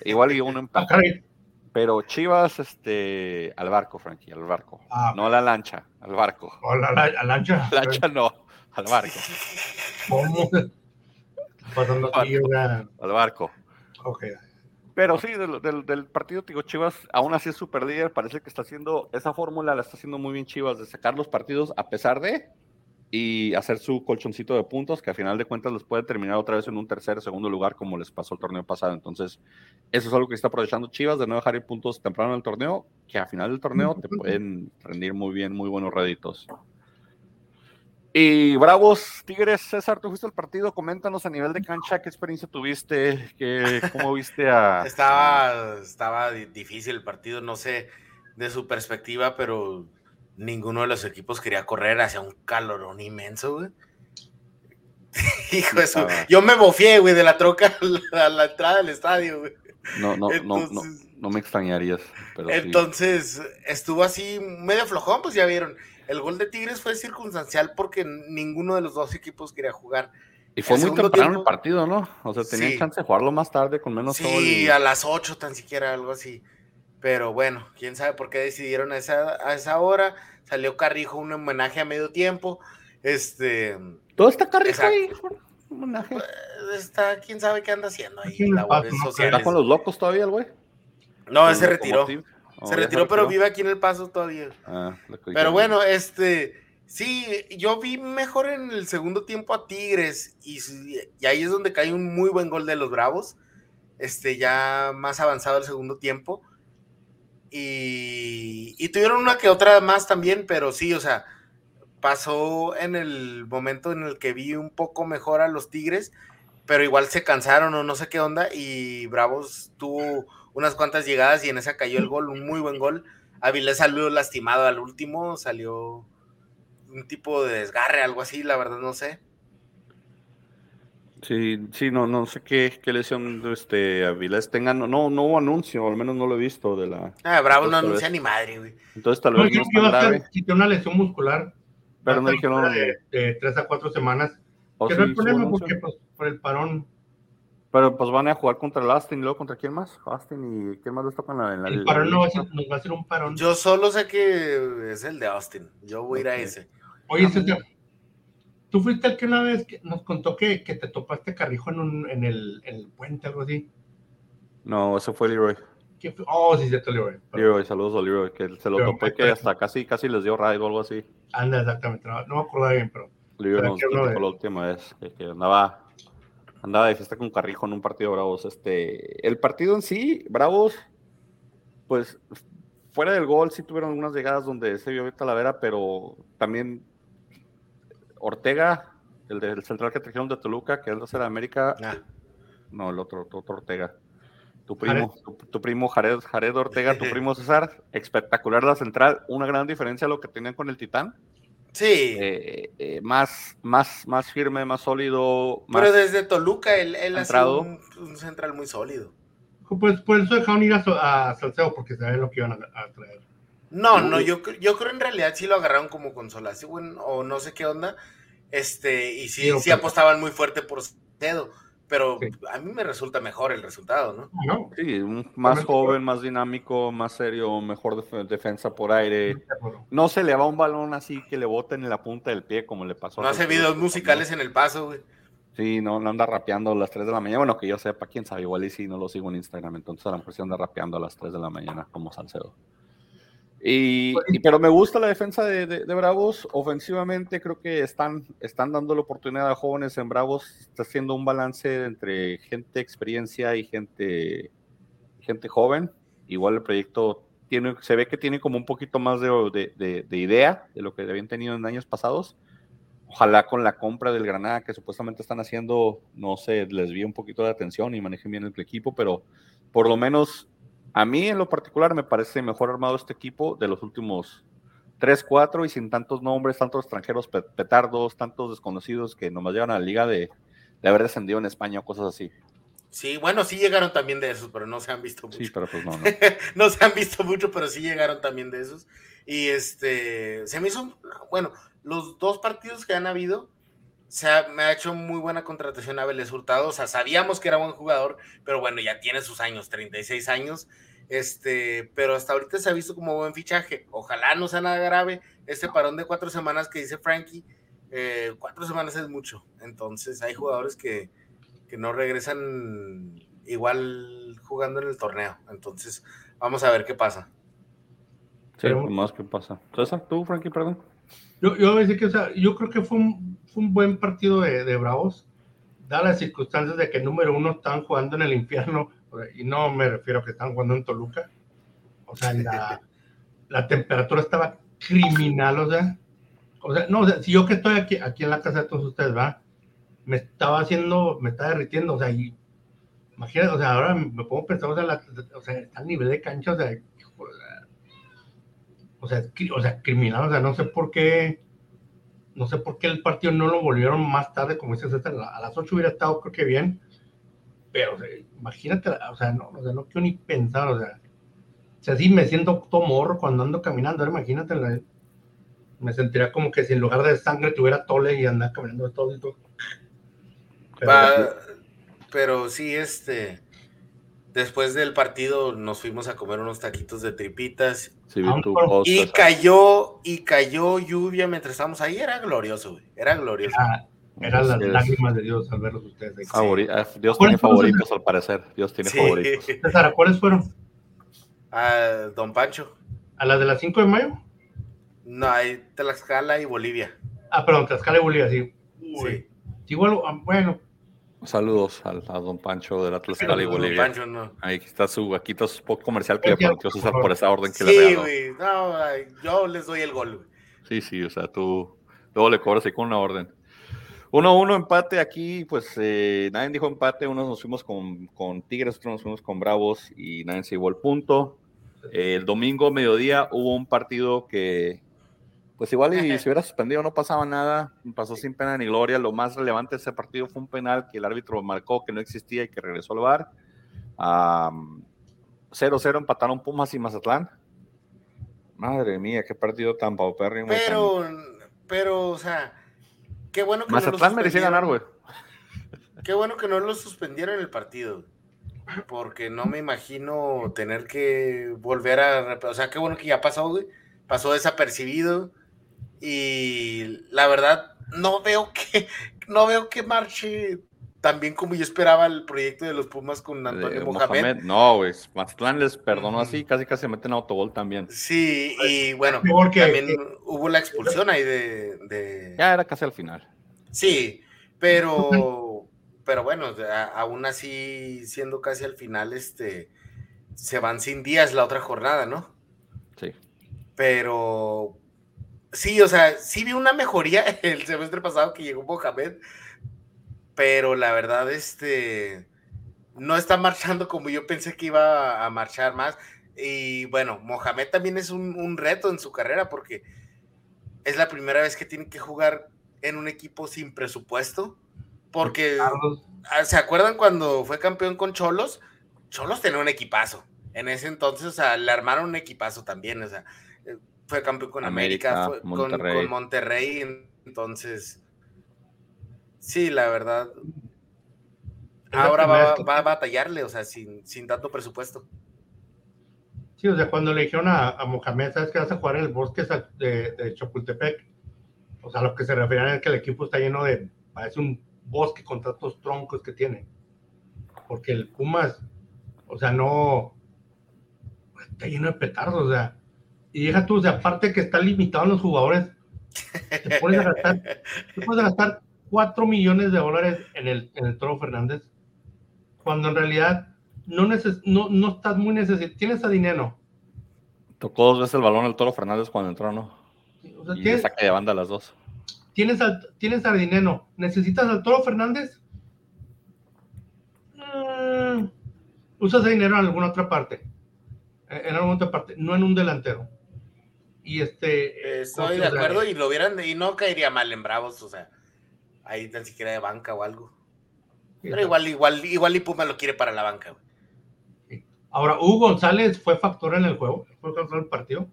Igual y un empate. Pero Chivas, este, al barco, Frankie, al barco. Ah. no a la lancha, al barco. ¿O la, la, lancha? Lancha no, al barco. ¿Cómo? Pasando aquí Al barco. Ok. Pero sí, del, del, partido Tigo Chivas, aún así es super líder, parece que está haciendo, esa fórmula la está haciendo muy bien Chivas, de sacar los partidos a pesar de, y hacer su colchoncito de puntos, que a final de cuentas los puede terminar otra vez en un tercer o segundo lugar, como les pasó el torneo pasado. Entonces, eso es algo que está aprovechando Chivas, de no dejar ir puntos temprano en el torneo, que a final del torneo te pueden rendir muy bien, muy buenos réditos. Y Bravos, Tigres, César, tú fuiste al partido, coméntanos a nivel de cancha, qué experiencia tuviste, qué, cómo viste a... estaba, estaba difícil el partido, no sé de su perspectiva, pero ninguno de los equipos quería correr hacia un calorón inmenso, güey. Hijo eso. Yo me bofié, güey, de la troca a la, entrada del estadio, güey. No, no, no, no, no, me extrañarías. Pero entonces, estuvo así medio flojón, pues ya vieron. El gol de Tigres fue circunstancial porque ninguno de los dos equipos quería jugar. Y fue muy temprano el partido, ¿no? O sea, tenían chance de jugarlo más tarde con menos sí, sol. Sí, a las 8 tan siquiera, algo así. Pero bueno, quién sabe por qué decidieron a esa, a esa hora. Salió Carrijo un homenaje a medio tiempo. Este. ¿Todo está Carrijo ahí? Homenaje. Pues, está, quién sabe qué anda haciendo ahí. ¿Está con los locos todavía el güey? No, ese retiró. Se retiró, pero vive aquí en El Paso todavía. Ah, pero bueno, este, sí, yo vi mejor en el segundo tiempo a Tigres y, y, ahí es donde cae un muy buen gol de los Bravos, este, ya más avanzado el segundo tiempo. Y, y tuvieron una que otra más también, pero sí, o sea, pasó en el momento en el que vi un poco mejor a los Tigres, pero igual se cansaron o no sé qué onda y Bravos tuvo unas cuantas llegadas y en esa cayó el gol, un muy buen gol. Avilés salió lastimado al último, salió un tipo de desgarre, algo así, la verdad no sé. Sí, sí, no, no sé qué, qué lesión este Avilés tenga, no, no, hubo anuncio, al menos no lo he visto de la. Ah, Bravo no anuncia ni madre, güey. Entonces tal vez no, no Si tiene una lesión muscular, pero no dijeron de, de, tres a cuatro semanas. Que no hay problema porque pues, por el parón pero pues van a jugar contra el Austin y luego contra quién más? Austin y quién más les toca en la. el parón no va a ser, nos va a hacer un parón. Yo solo sé que es el de Austin. Yo voy a ir a ese. Oye, César, tú fuiste el que una vez nos contó que, que te topaste Carrijo en, un, en, el, en, el, puente, algo así. No, eso fue Leroy. Oh, sí, cierto, Leroy. Leroy, saludos a Leroy, que se lo topé que hasta casi, casi les dio radio o algo así. Anda, exactamente. No, no me acuerdo bien, pero. Leroy nos tocó la última vez, que andaba andaba de fiesta con Carrijo en un partido Bravos. Este, el partido en sí, Bravos, pues fuera del gol sí tuvieron algunas llegadas donde se vio Talavera, pero también Ortega, el del central que trajeron de Toluca, que es de América, ah. no, el otro, otro Ortega. Tu primo, tu, primo Jared, Jared Ortega, tu primo César, espectacular la central, una gran diferencia a lo que tenían con el Titán. Sí. Eh, eh, más, más, más firme, más sólido. Pero desde Toluca él, él ha sido un, central muy sólido. Pues por eso dejaron ir a, Salcedo porque sabían lo que iban a, traer. No, no, yo, yo creo en realidad sí lo agarraron como consolación o no sé qué onda. Este, y sí, sí, apostaban muy fuerte por Salcedo pero a mí me resulta mejor el resultado, ¿no? Sí, más joven, más dinámico, más serio, mejor defensa por aire. No se le va un balón así que le boten en la punta del pie como le pasó. No hace videos musicales en el paso, güey. Sí, no, no anda rapeando a las 3 de la mañana. Bueno, que yo sepa, quién sabe, igual y si no lo sigo en Instagram, entonces a la mejor anda rapeando a las 3 de la mañana como Salcedo. Y, pero me gusta la defensa de, de, Bravos. Ofensivamente creo que están, están dando la oportunidad a jóvenes en Bravos. Está haciendo un balance entre gente experiencia y gente, gente joven. Igual el proyecto tiene, se ve que tiene como un poquito más de, de, idea de lo que habían tenido en años pasados. Ojalá con la compra del Granada que supuestamente están haciendo, no sé, les vi un poquito de atención y manejen bien el equipo, pero por lo menos a mí en lo particular me parece mejor armado este equipo de los últimos 3, 4 y sin tantos nombres, tantos extranjeros petardos, tantos desconocidos que nomás llevan a la liga de, haber descendido en España o cosas así. Sí, bueno, sí llegaron también de esos, pero no se han visto mucho. Sí, pero pues no, no. no se han visto mucho, pero sí llegaron también de esos. Y este, se me hizo, bueno, los dos partidos que han habido, se me ha hecho muy buena contratación a Vélez Hurtado. O sea, sabíamos que era buen jugador, pero bueno, ya tiene sus años, 36 años. Este, pero hasta ahorita se ha visto como buen fichaje. Ojalá no sea nada grave. Este parón de cuatro semanas que dice Frankie, eh, cuatro semanas es mucho. Entonces hay jugadores que, no regresan igual jugando en el torneo. Entonces vamos a ver qué pasa. Sí, más qué pasa. César, tú, Frankie, perdón. Yo, yo, que, o sea, yo creo que fue un, fue un buen partido de, de Bravos, dadas las circunstancias de que número uno estaban jugando en el infierno y no me refiero a que están jugando en Toluca, o sea, la, la temperatura estaba criminal, o sea, o sea, no, o sea, si yo que estoy aquí, aquí en la casa de todos ustedes, va, me estaba haciendo, me estaba derritiendo, o sea, y imagínate, o sea, ahora me pongo a pensar, o sea, la, o sea está a nivel de cancha, o sea, o sea, o sea, criminal, o sea, no sé por qué, no sé por qué el partido no lo volvieron más tarde, como dices, a las 8 hubiera estado creo que bien, pero imagínate, o sea, no, o sea, no quiero ni pensar, o sea, si así me siento todo morro cuando ando caminando, imagínate, me sentiría como que si en lugar de sangre tuviera tole y andar caminando de todo y todo. Pero, sí, este, después del partido nos fuimos a comer unos taquitos de tripitas. y cayó, y cayó lluvia mientras estábamos ahí, era glorioso, era glorioso. Ah, eran las lágrimas de Dios al verlos ustedes. Ah, Dios tiene favoritos al parecer. Dios tiene favoritos. César, ¿cuáles fueron? A Don Pancho. ¿A las de las 5 de mayo? No, hay Tlaxcala y Bolivia. Ah, perdón, Tlaxcala y Bolivia, sí. Sí. Igual, ah, bueno. Saludos a, Don Pancho de la Tlaxcala y Bolivia. Pancho, no. Ahí está su, aquí está su spot comercial que le prometió César por esa orden que le regaló. Sí, güey. No, yo les doy el gol, güey. Sí, sí, o sea, tú luego le cobras ahí con una orden. 1-1 empate aquí, pues eh, nadie dijo empate, unos nos fuimos con, con, Tigres, otros nos fuimos con Bravos y nadie se llevó el punto. el domingo, mediodía, hubo un partido que, pues igual y si hubiera suspendido no pasaba nada, pasó sin pena ni gloria. Lo más relevante de ese partido fue un penal que el árbitro marcó que no existía y que regresó al bar. 0-0 empataron Pumas y Mazatlán. Madre mía, qué partido tan paupérrimo. Pero, pero, o sea Qué bueno que Mazatlán no merecía ganar, güey. Qué bueno que no lo suspendieron el partido. Porque no me imagino tener que volver a. O sea, qué bueno que ya pasó, güey. Pasó desapercibido. Y la verdad, no veo que. No veo que marche tan bien como yo esperaba el proyecto de los Pumas con Antonio Mohamed. No, güey. Mazatlán les perdonó así, casi casi se meten autogol también. Sí, y bueno, también hubo la expulsión ahí de, Ya era casi al final. Sí, pero, pero bueno, aún así, siendo casi al final, este, se van sin días la otra jornada, ¿no? Sí. Pero, sí, o sea, sí vi una mejoría el semestre pasado que llegó Mohamed, pero la verdad, este, no está marchando como yo pensé que iba a marchar más. Y bueno, Mohamed también es un, reto en su carrera porque es la primera vez que tiene que jugar en un equipo sin presupuesto. Porque, ah, ¿se acuerdan cuando fue campeón con Cholos? Cholos tenía un equipazo. En ese entonces, o sea, le armaron un equipazo también. O sea, fue campeón con América, con Monterrey. Entonces, Sí, la verdad. Ahora va, a batallarle, o sea, sin, sin tanto presupuesto. Sí, o sea, cuando le dijeron a, Mohamed, ¿sabes que vas a jugar en el bosque de, de, Chapultepec? O sea, lo que se referían es que el equipo está lleno de, parece un bosque con tantos troncos que tiene. Porque el Pumas, o sea, no, está lleno de petardos, o sea, y deja tú, o sea, aparte que está limitado en los jugadores, te puedes gastar, te puedes gastar 4 millones de dólares en el, en el Toro Fernández, cuando en realidad no, neces no, no estás muy necesitado, tienes a dinero. Tocó dos veces el balón el Toro Fernández cuando entró, ¿no? O sea, y tienes, saca de banda las dos. Tienes, al, tienes a dinero, ¿necesitas al Toro Fernández? Mm, usas ese dinero en alguna otra parte, en alguna otra parte, no en un delantero. Y este. Estoy de acuerdo y lo vieran y no caería mal en Bravos, o sea ahí tan siquiera de banca o algo. Pero igual, igual, igual y Puma lo quiere para la banca. Ahora, Hugo González fue factor en el juego, fue factor en el partido.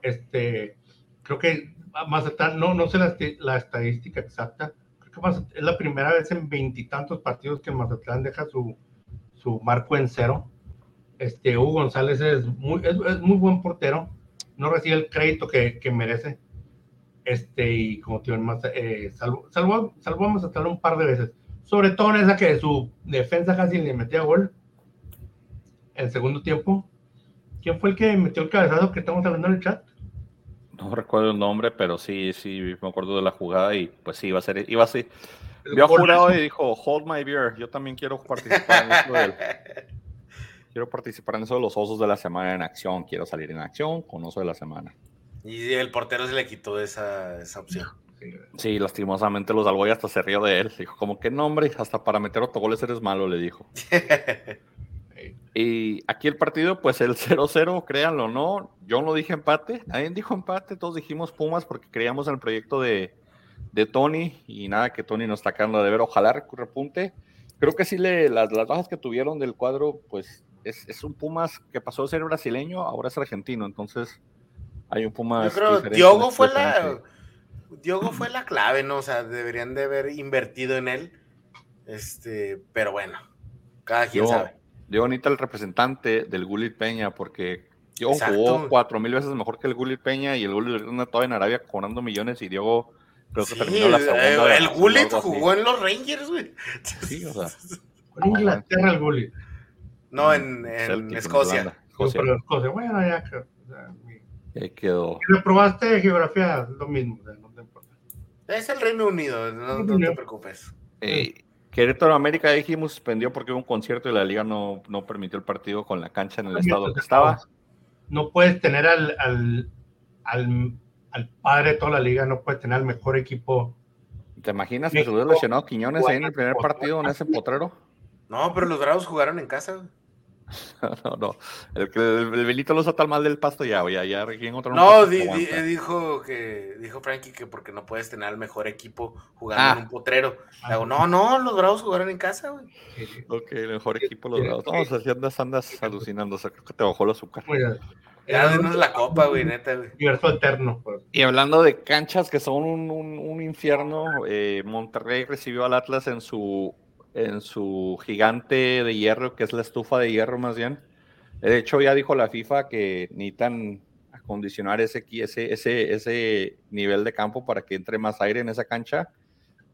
Este, creo que Mazatlán, no, no sé la, la estadística exacta, creo que es la primera vez en veintitantos partidos que Mazatlán deja su, su marco en cero. Este, Hugo González es muy, es, muy buen portero, no recibe el crédito que, que merece este, y como te más, eh, salvó, salvó, salvó a Mazatlán un par de veces, sobre todo en esa que su defensa casi le metía gol el segundo tiempo. ¿Quién fue el que metió el cabezazo que estamos hablando en el chat? No recuerdo el nombre, pero sí, sí, me acuerdo de la jugada y pues sí, iba a ser, iba así. Vio jurado y dijo, hold my beer, yo también quiero participar en eso Quiero participar en eso de los osos de la semana en acción, quiero salir en acción con oso de la semana. Y el portero se le quitó esa, esa opción. Sí, lastimosamente los Alboy hasta se rió de él. Dijo, como que nombre, hasta para meter autogoles eres malo, le dijo. y aquí el partido, pues el 0-0, créanlo no, yo no dije empate, nadie dijo empate, todos dijimos Pumas porque creíamos en el proyecto de, de Tony y nada, que Tony nos está quedando de ver, ojalá repunte. Creo que sí, le, las, las bajas que tuvieron del cuadro, pues es, es un Pumas que pasó de ser brasileño, ahora es argentino, entonces hay un Puma. Yo creo Diogo fue la. Diogo fue la clave, ¿no? O sea, deberían de haber invertido en él. Este, pero bueno, cada quien sabe. Diogo bonita el representante del Gulit Peña, porque Diogo jugó cuatro mil veces mejor que el Gulit Peña y el Gulit todavía en Arabia cobrando millones y Diogo creo que terminó la segunda. El, Gulit jugó en los Rangers, güey. Sí, o sea. En Inglaterra el Gulit. No, en, en Escocia. Bueno, ya, quedó. Si probaste geografía, lo mismo, no te importa. Es el Reino Unido, no, te preocupes. Eh, Querétaro América dijimos suspendió porque hubo un concierto y la liga no, no permitió el partido con la cancha en el estado que estaba. No puedes tener al, al, al, al, padre de toda la liga, no puedes tener al mejor equipo. ¿Te imaginas que se hubiera lesionado Quiñones ahí en el primer partido en ese potrero? No, pero los Bravos jugaron en casa. no, no. El, el, Benito lo usa tan mal del pasto ya, ya, ya en otro No, dijo que dijo Frankie que porque no puedes tener el mejor equipo jugando en ah. un potrero. no, no, los Bravos jugaron en casa, güey. Ok, el mejor equipo los Bravos. No, o sea, si andas, andas alucinando, o sea, creo que te bajó el azúcar. Ya denos la copa, güey, neta, güey. eterno. Pues. Y hablando de canchas que son un, un, un infierno, eh, Monterrey recibió al Atlas en su en su gigante de hierro, que es la estufa de hierro más bien. De hecho, ya dijo la FIFA que necesitan acondicionar ese, ese, ese, ese nivel de campo para que entre más aire en esa cancha.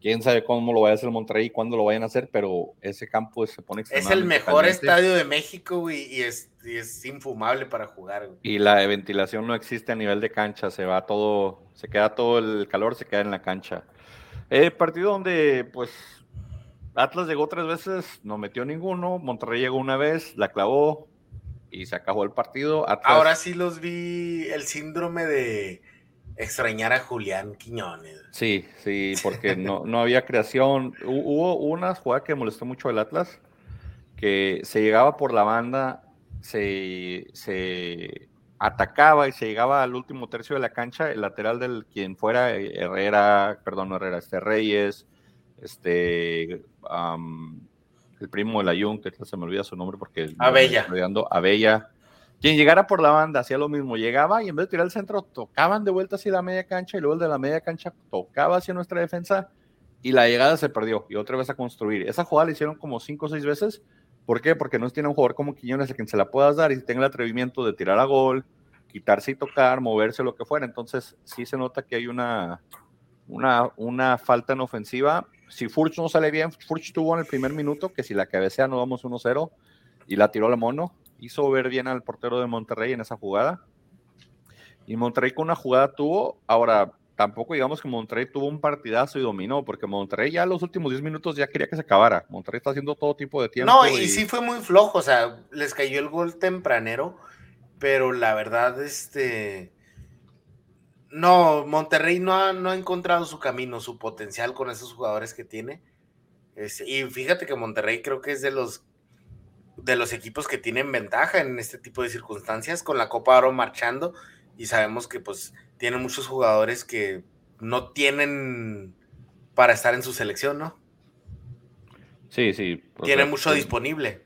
Quién sabe cómo lo vaya a hacer Monterrey y cuándo lo vayan a hacer, pero ese campo se pone Es el mejor estadio de México, y es, es infumable para jugar. Y la ventilación no existe a nivel de cancha, se va todo, se queda todo el calor, se queda en la cancha. El partido donde, pues, Atlas llegó tres veces, no metió ninguno. Monterrey llegó una vez, la clavó y se acabó el partido. Ahora sí los vi el síndrome de extrañar a Julián Quiñones. Sí, sí, porque no, no había creación. Hubo una jugada que molestó mucho al Atlas, que se llegaba por la banda, se, se atacaba y se llegaba al último tercio de la cancha, el lateral del quien fuera, Herrera, perdón, no Herrera, este Reyes, este, el primo de la Jung, que se me olvida su nombre porque... Abella. Abella. Quien llegara por la banda hacía lo mismo, llegaba y en vez de tirar el centro, tocaban de vuelta hacia la media cancha y luego el de la media cancha tocaba hacia nuestra defensa y la llegada se perdió y otra vez a construir. Esa jugada la hicieron como cinco o seis veces. ¿Por qué? Porque no tiene un jugador como Quiñones a quien se la puedas dar y tenga el atrevimiento de tirar a gol, quitarse y tocar, moverse, lo que fuera. Entonces sí se nota que hay una, una, una falta en ofensiva si Furch no sale bien, Furch tuvo en el primer minuto que si la cabecea no vamos 1-0 y la tiró la mono. Hizo ver bien al portero de Monterrey en esa jugada. Y Monterrey con una jugada tuvo, ahora tampoco digamos que Monterrey tuvo un partidazo y dominó, porque Monterrey ya los últimos 10 minutos ya quería que se acabara. Monterrey está haciendo todo tipo de tiempo. No, y, sí fue muy flojo, o sea, les cayó el gol tempranero, pero la verdad, este no, Monterrey no ha, no ha encontrado su camino, su potencial con esos jugadores que tiene. y fíjate que Monterrey creo que es de los de los equipos que tienen ventaja en este tipo de circunstancias, con la Copa Oro marchando, y sabemos que pues tiene muchos jugadores que no tienen para estar en su selección, ¿no? Sí, sí. Tiene mucho disponible.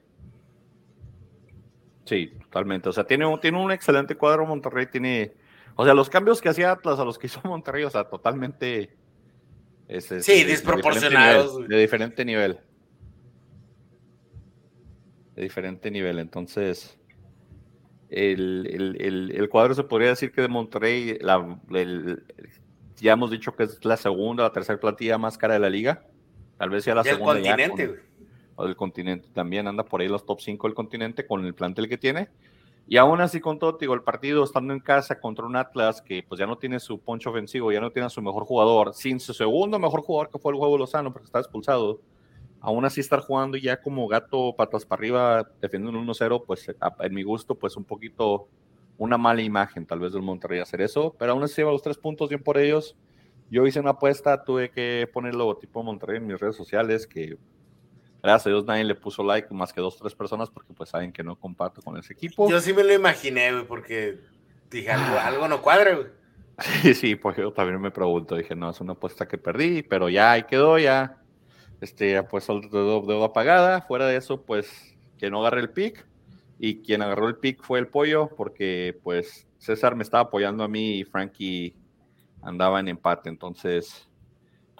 Sí, totalmente. O sea, tiene tiene un excelente cuadro Monterrey, tiene o sea, los cambios que hacía Atlas a los que hizo Monterrey, o sea, totalmente. sí, desproporcionados. De diferente, nivel, de diferente nivel. Entonces, el, cuadro se podría decir que de Monterrey, ya hemos dicho que es la segunda, la tercera plantilla más cara de la liga. Tal vez sea la segunda. Del continente, O del continente también anda por ahí los top 5 del continente con el plantel que tiene. Y aún así, con todo, digo, el partido estando en casa contra un Atlas que pues ya no tiene su poncho ofensivo, ya no tiene a su mejor jugador, sin su segundo mejor jugador que fue el juego Lozano, porque está expulsado, aún así estar jugando ya como gato patas para arriba, defendiendo un 1-0, pues en mi gusto, pues un poquito una mala imagen tal vez del Monterrey hacer eso, pero aún así lleva los tres puntos bien por ellos. Yo hice una apuesta, tuve que poner el logotipo Monterrey en mis redes sociales, que Gracias a Dios nadie le puso like, más que dos, tres personas, porque pues saben que no comparto con ese equipo. Yo sí me lo imaginé, güey, porque dije, algo, no cuadra, güey. Sí, sí, pues yo también me pregunto, dije, no, es una apuesta que perdí, pero ya ahí quedó, ya, este, pues deuda apagada, fuera de eso, pues, que no agarre el pick, y quien agarró el pick fue el pollo, porque pues César me estaba apoyando a mí y Frankie andaba en empate, entonces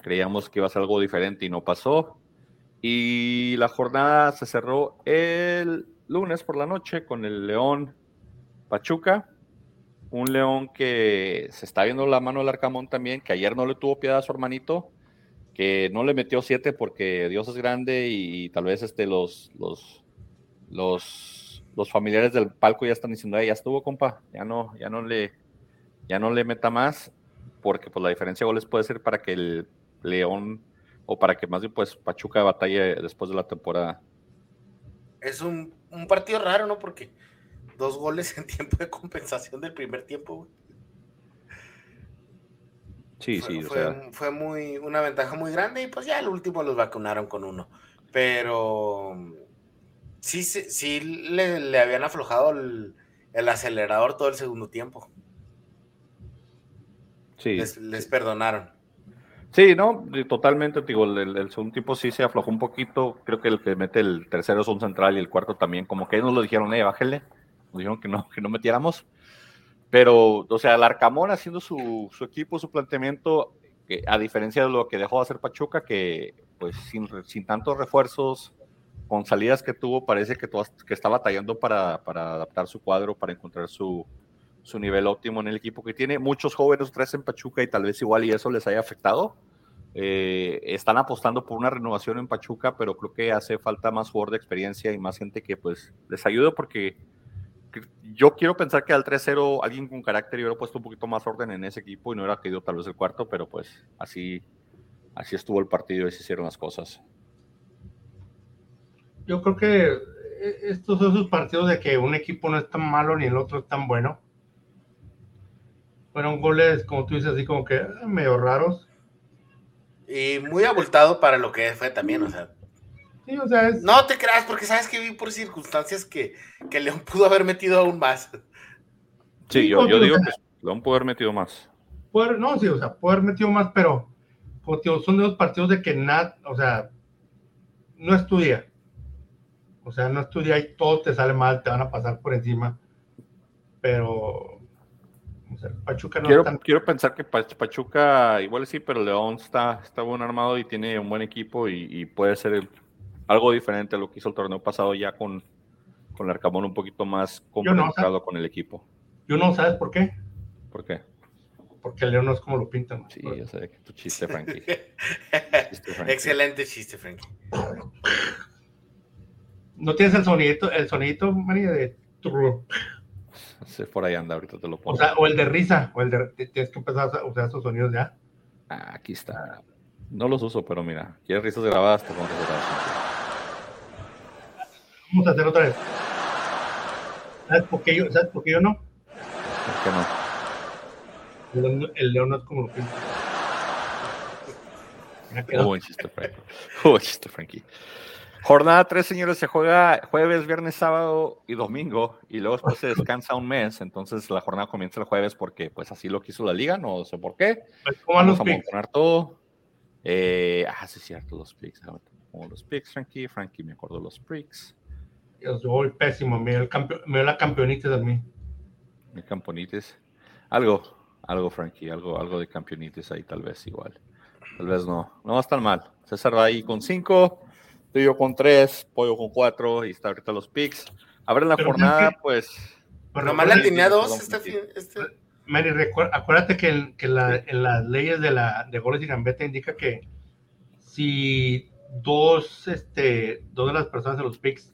creíamos que iba a ser algo diferente y no pasó. Y la jornada se cerró el lunes por la noche con el León Pachuca. Un León que se está viendo la mano del Arcamón también, que ayer no le tuvo piedad a su hermanito, que no le metió siete porque Dios es grande y tal vez este, los, los, los los familiares del palco ya están diciendo, ya estuvo, compa, ya no, ya no le, ya no le meta más, porque pues la diferencia de goles puede ser para que el León, o para que más bien pues Pachuca batalle después de la temporada. Es un, un partido raro, ¿no? Porque dos goles en tiempo de compensación del primer tiempo, Sí, sí, fue, fue muy, una ventaja muy grande y pues ya el último los vacunaron con uno. Pero sí, sí, le, habían aflojado el, acelerador todo el segundo tiempo. Sí. Les, perdonaron. Sí, no, totalmente, digo, el, segundo tiempo sí se aflojó un poquito, creo que el que mete el tercero es un central y el cuarto también, como que ellos nos lo dijeron, eh, bájale, nos dijeron que no, que no metiéramos, pero, o sea, el Arcamón haciendo su, equipo, su planteamiento, a diferencia de lo que dejó de hacer Pachuca, que pues sin, sin tantos refuerzos, con salidas que tuvo, parece que, todo, que está batallando para, para, adaptar su cuadro, para encontrar su, su, nivel óptimo en el equipo que tiene. Muchos jóvenes tres en Pachuca y tal vez igual y eso les haya afectado. Eh, están apostando por una renovación en Pachuca, pero creo que hace falta más jugador de experiencia y más gente que pues les ayude porque yo quiero pensar que al 3-0 alguien con carácter hubiera puesto un poquito más orden en ese equipo y no hubiera caído tal vez el cuarto, pero pues así, así estuvo el partido y se hicieron las cosas. Yo creo que eh, estos son esos partidos de que un equipo no es tan malo ni el otro es tan bueno. Fueron goles, como tú dices, así como que ah, medio raros. Y muy abultado para lo que fue también, o sea, no te creas, porque sabes que vi por circunstancias que, que León pudo haber metido aún más. Sí, yo, yo digo que León pudo haber metido más. no, sí, o sea, pudo haber metido más, pero son de los partidos de que nada, o sea, no estudia. O sea, no estudia y todo te sale mal, te van a pasar por encima. Pero Pachuca no quiero, quiero pensar que Pachuca igual sí, pero León está, está buen armado y tiene un buen equipo y, y puede ser el, algo diferente a lo que hizo el torneo pasado ya con, con el Arcamón un poquito más complicado con el equipo. Yo no, ¿sabes por qué? ¿Por qué? Porque el León no es como lo pintan. Sí, yo sé, tu chiste, Frankie. Excelente chiste, Frankie. ¿No tienes el sonidito, el sonidito, María, de... Se por ahí anda, ahorita te lo pongo. O, sea, o el de risa, o el de... Tienes que empezar a usar esos sonidos ya. Ah, aquí está. No los uso, pero mira, quieres risas grabadas, te pongo Vamos a hacer otra vez. ¿Sabes por qué yo, ¿sabes por qué yo no? ¿Por qué no? El, león no es como lo. Oh, buen chiste, Frankie. Oh, buen chiste, Frankie. Jornada 3, señores, se juega jueves, viernes, sábado y domingo, y luego después se descansa un mes, entonces la jornada comienza el jueves porque pues así lo quiso la liga, no sé por qué. Pues, ¿Cómo Vamos a montar todo. Eh, ah, sí, es cierto, los picks. Como los picks, Frankie. Frankie me acuerdo los picks. Yo voy pésimo. Me dio, me la campeonitis a mí. Mi campeonitis. Algo, algo, Frankie. Algo, algo de campeonitis ahí, tal vez igual. Tal vez no. No va a estar mal. César va ahí con 5. Yo con 3. Pollo con 4. Y está ahorita los picks. A ver en la jornada, pues. Pero nomás la tenía dos este, Mary, acuérdate que, en, las leyes de, la, de goles y gambeta indica que si dos, este, dos de las personas de los picks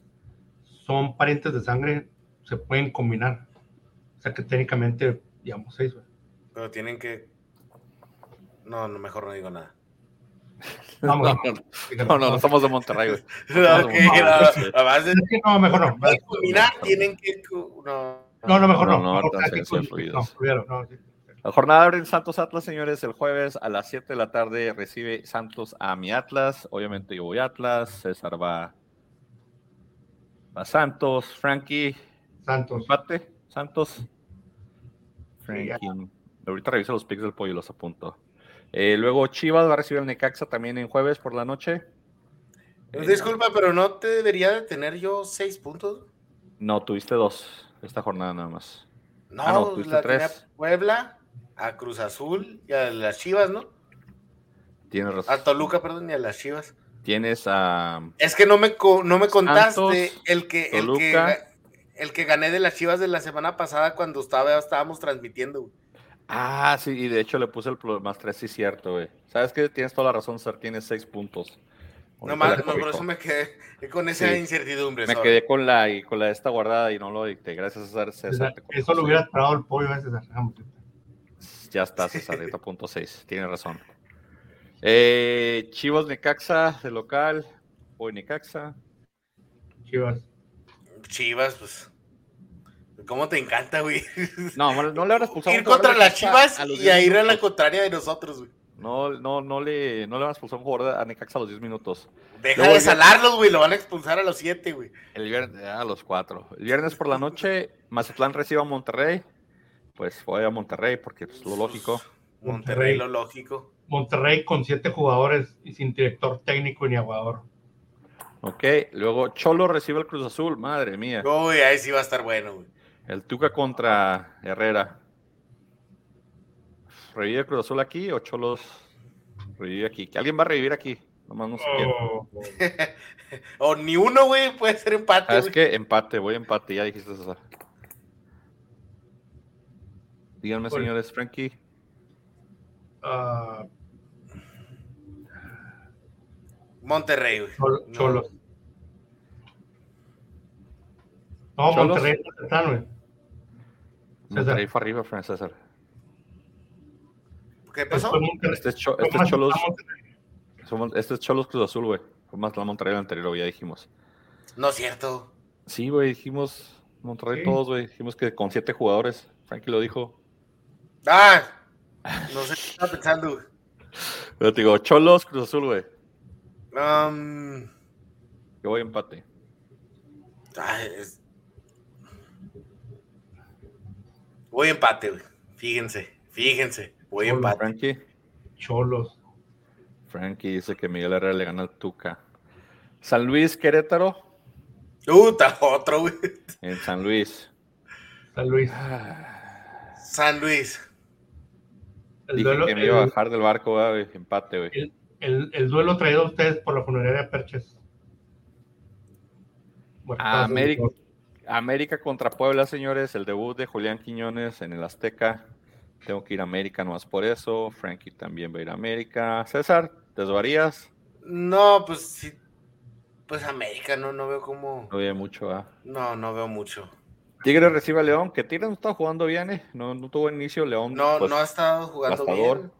son parientes de sangre, se pueden combinar. O sea que técnicamente, digamos, seis. Pero tienen que... No, no, mejor no digo nada. No, no, no, somos de Monterrey, güey. No, mejor no. Combinar, tienen que... No. No, no, mejor no. no, no, La jornada abre en Santos Atlas, señores, el jueves a las 7 de la tarde recibe Santos a mi Atlas. Obviamente yo voy a Atlas, César va a Santos, Frankie. Santos. Empate, Santos. Frankie. Ahorita reviso los picks del pollo y los apunto. Eh, luego Chivas va a recibir el Necaxa también en jueves por la noche. Disculpa, pero no te debería de tener yo seis puntos. No, tuviste dos esta jornada nada más. No, ah, no la tres. Puebla, a Cruz Azul y a las Chivas, ¿no? Tienes razón. A Toluca, perdón, y a las Chivas. Tienes a. Es que no me, no me contaste el, que, el, que, el que gané de las Chivas de la semana pasada cuando estaba, estábamos transmitiendo. Ah, sí, y de hecho le puse el más tres, sí, cierto, güey. ¿Sabes qué? Tienes toda la razón, Sir, tienes seis puntos. No más, por eso me quedé con esa incertidumbre. Me quedé con la, y con la de esta guardada y no lo dicté. Gracias, César. César eso lo hubiera esperado el pollo César. Ya está, César, punto 6. Tiene razón. Eh, Chivas Necaxa de local. Hoy Necaxa. Chivas. Chivas, pues. ¿Cómo te encanta, güey? No, no le habrás expulsado. Ir contra las Chivas y a ir a la contraria de nosotros, güey. No, no, no le, no le van a expulsar un jugador a Necaxa a los 10 minutos. Deja de salarlos, güey. Lo van a expulsar a los 7, güey. El viernes, a los 4. El viernes por la noche, Mazatlán recibe a Monterrey. Pues fue a Monterrey porque es lo lógico. Monterrey, lo lógico. Monterrey con 7 jugadores y sin director técnico ni aguador. Ok, luego Cholo recibe el Cruz Azul, madre mía. Uy, ahí sí va a estar bueno, güey. El Tuca contra Herrera. ¿Revive Cruz Azul aquí o Cholos revive aquí? ¿Que alguien va a revivir aquí? Nomás no sé oh. o ni uno, güey, puede ser empate. Ah, es que empate, voy a empate, ya dijiste eso. Díganme, señores, Frankie. Uh, Monterrey, güey. Cholos. No, Monterrey está güey. Monterrey fue arriba, César. ¿Qué pasó? Este es, este es Cholos. Este es Cholos Cruz Azul, güey. Fue más la Monterrey anterior, ya dijimos. No es cierto. Sí, güey, dijimos Monterrey todos, güey. Dijimos que con siete jugadores. Frankie lo dijo. Ah, no sé qué estaba pensando, güey. Pero te digo, Cholos Cruz Azul, güey. Um... Yo voy a empate. Ay, es... Voy a empate, güey. Fíjense, fíjense. Voy a empate. Frankie. Cholos. Frankie dice que Miguel Herrera le gana al Tuca. San Luis, Querétaro. Puta, otro, güey. En San Luis. San Luis. San Luis. El Dije duelo, que me iba a bajar del barco, güey. Empate, güey. El, el, duelo traído a ustedes por la funeraria Perches. América, América contra Puebla, señores. El debut de Julián Quiñones en el Azteca. Tengo que ir a América nomás por eso. Frankie también va a ir a América. César, ¿te desvarías? No, pues sí. Pues América, no, no veo cómo. No veo mucho, ¿ah? No, no veo mucho. Tigre recibe a León, que Tigre no está jugando bien, ¿eh? No, no tuvo inicio. León. No, pues, no ha estado jugando bien.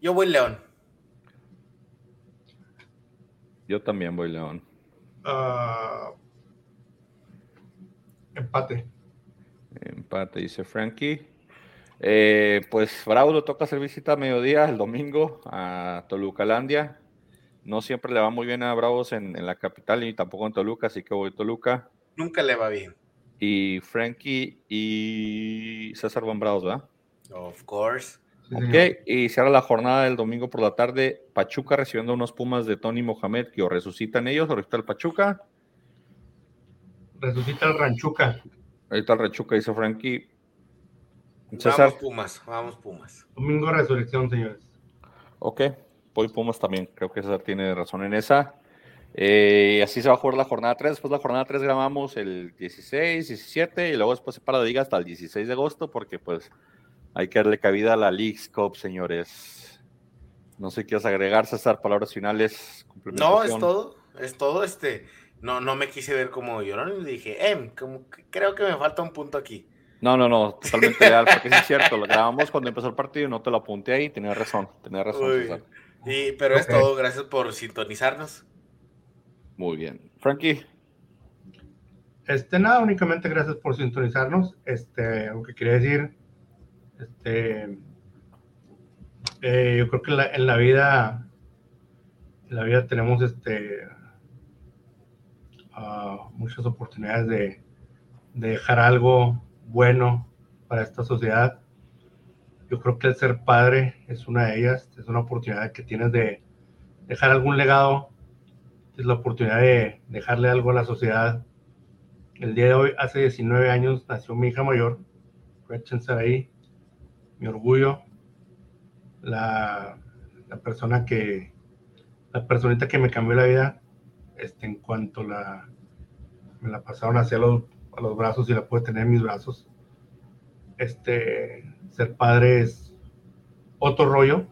Yo voy León. Yo también voy León. Uh, empate. Empate, dice Frankie. Eh, pues Bravo le toca hacer visita a mediodía el domingo a Tolucalandia. No siempre le va muy bien a Bravos en, la capital y tampoco en Toluca, así que voy a Toluca. Nunca le va bien. Y Frankie y César van Bravos, ¿verdad? Of course. Ok, y cierra la jornada del domingo por la tarde. Pachuca recibiendo unos Pumas de Tony Mohamed que o resucitan ellos o resucita el Pachuca. Resucita el Ranchuca. Ahorita el Ranchuca, dice Frankie. Vamos Pumas, vamos Pumas. Domingo resurrección, señores. Ok, voy Pumas también. Creo que César tiene razón en esa. Eh, así se va a jugar la jornada 3. Después la jornada 3 grabamos el 16, 17 y luego después se para de liga hasta el 16 de agosto porque pues hay que darle cabida a la League's Cup, señores. No sé qué quieres agregar, César, palabras finales. No, es todo, es todo. Este, no, no me quise ver como llorón y dije, eh, como creo que me falta un punto aquí. No, no, no, totalmente real, porque es cierto, lo grabamos cuando empezó el partido y no te lo apunté ahí, tenía razón, tenía razón. Y, pero es todo, gracias por sintonizarnos. Muy bien. Frankie. Este, nada, únicamente gracias por sintonizarnos. Este, aunque quería decir, este, eh, yo creo que en la, vida, en la vida tenemos este, muchas oportunidades de, de dejar algo bueno para esta sociedad. Yo creo que el ser padre es una de ellas, es una oportunidad que tienes de dejar algún legado, es la oportunidad de dejarle algo a la sociedad. El día de hoy, hace 19 años, nació mi hija mayor, Gretchen Sarai, mi orgullo, la, la, persona que, la personita que me cambió la vida, este, en cuanto la, me la pasaron hacia los a los brazos y la puede tener en mis brazos. Este, ser padre es otro rollo.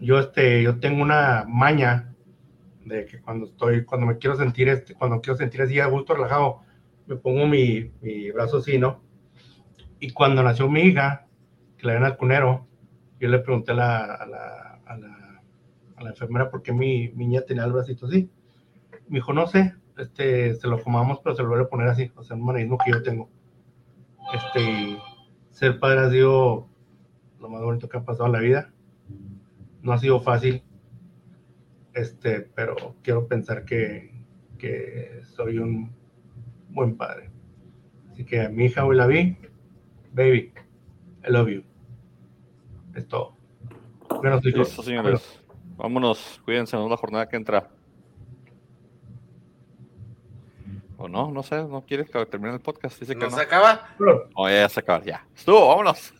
Yo, este, yo tengo una maña de que cuando estoy, cuando me quiero sentir, este, cuando quiero sentir así a gusto, relajado, me pongo mi, mi brazo así, ¿no? Y cuando nació mi hija, que la ven al cunero, yo le pregunté a la, a la, la enfermera por qué mi, mi, niña tenía el bracito así. Me dijo, no sé, este, se lo comamos, pero se lo voy a poner así, o sea, un manismo que yo tengo. Este, ser padre ha sido lo más bonito que ha pasado en la vida. No ha sido fácil, este, pero quiero pensar que, que soy un buen padre. Así que a mi hija hoy la vi, baby, I love you. Es todo. Bueno, Listo, señores. Vámonos, cuídense, en la jornada que entra. O no, no sé, no quieres que termine el podcast. Dice que ¿No, se acaba? Oh, ya se acaba, ya. Estuvo, vámonos.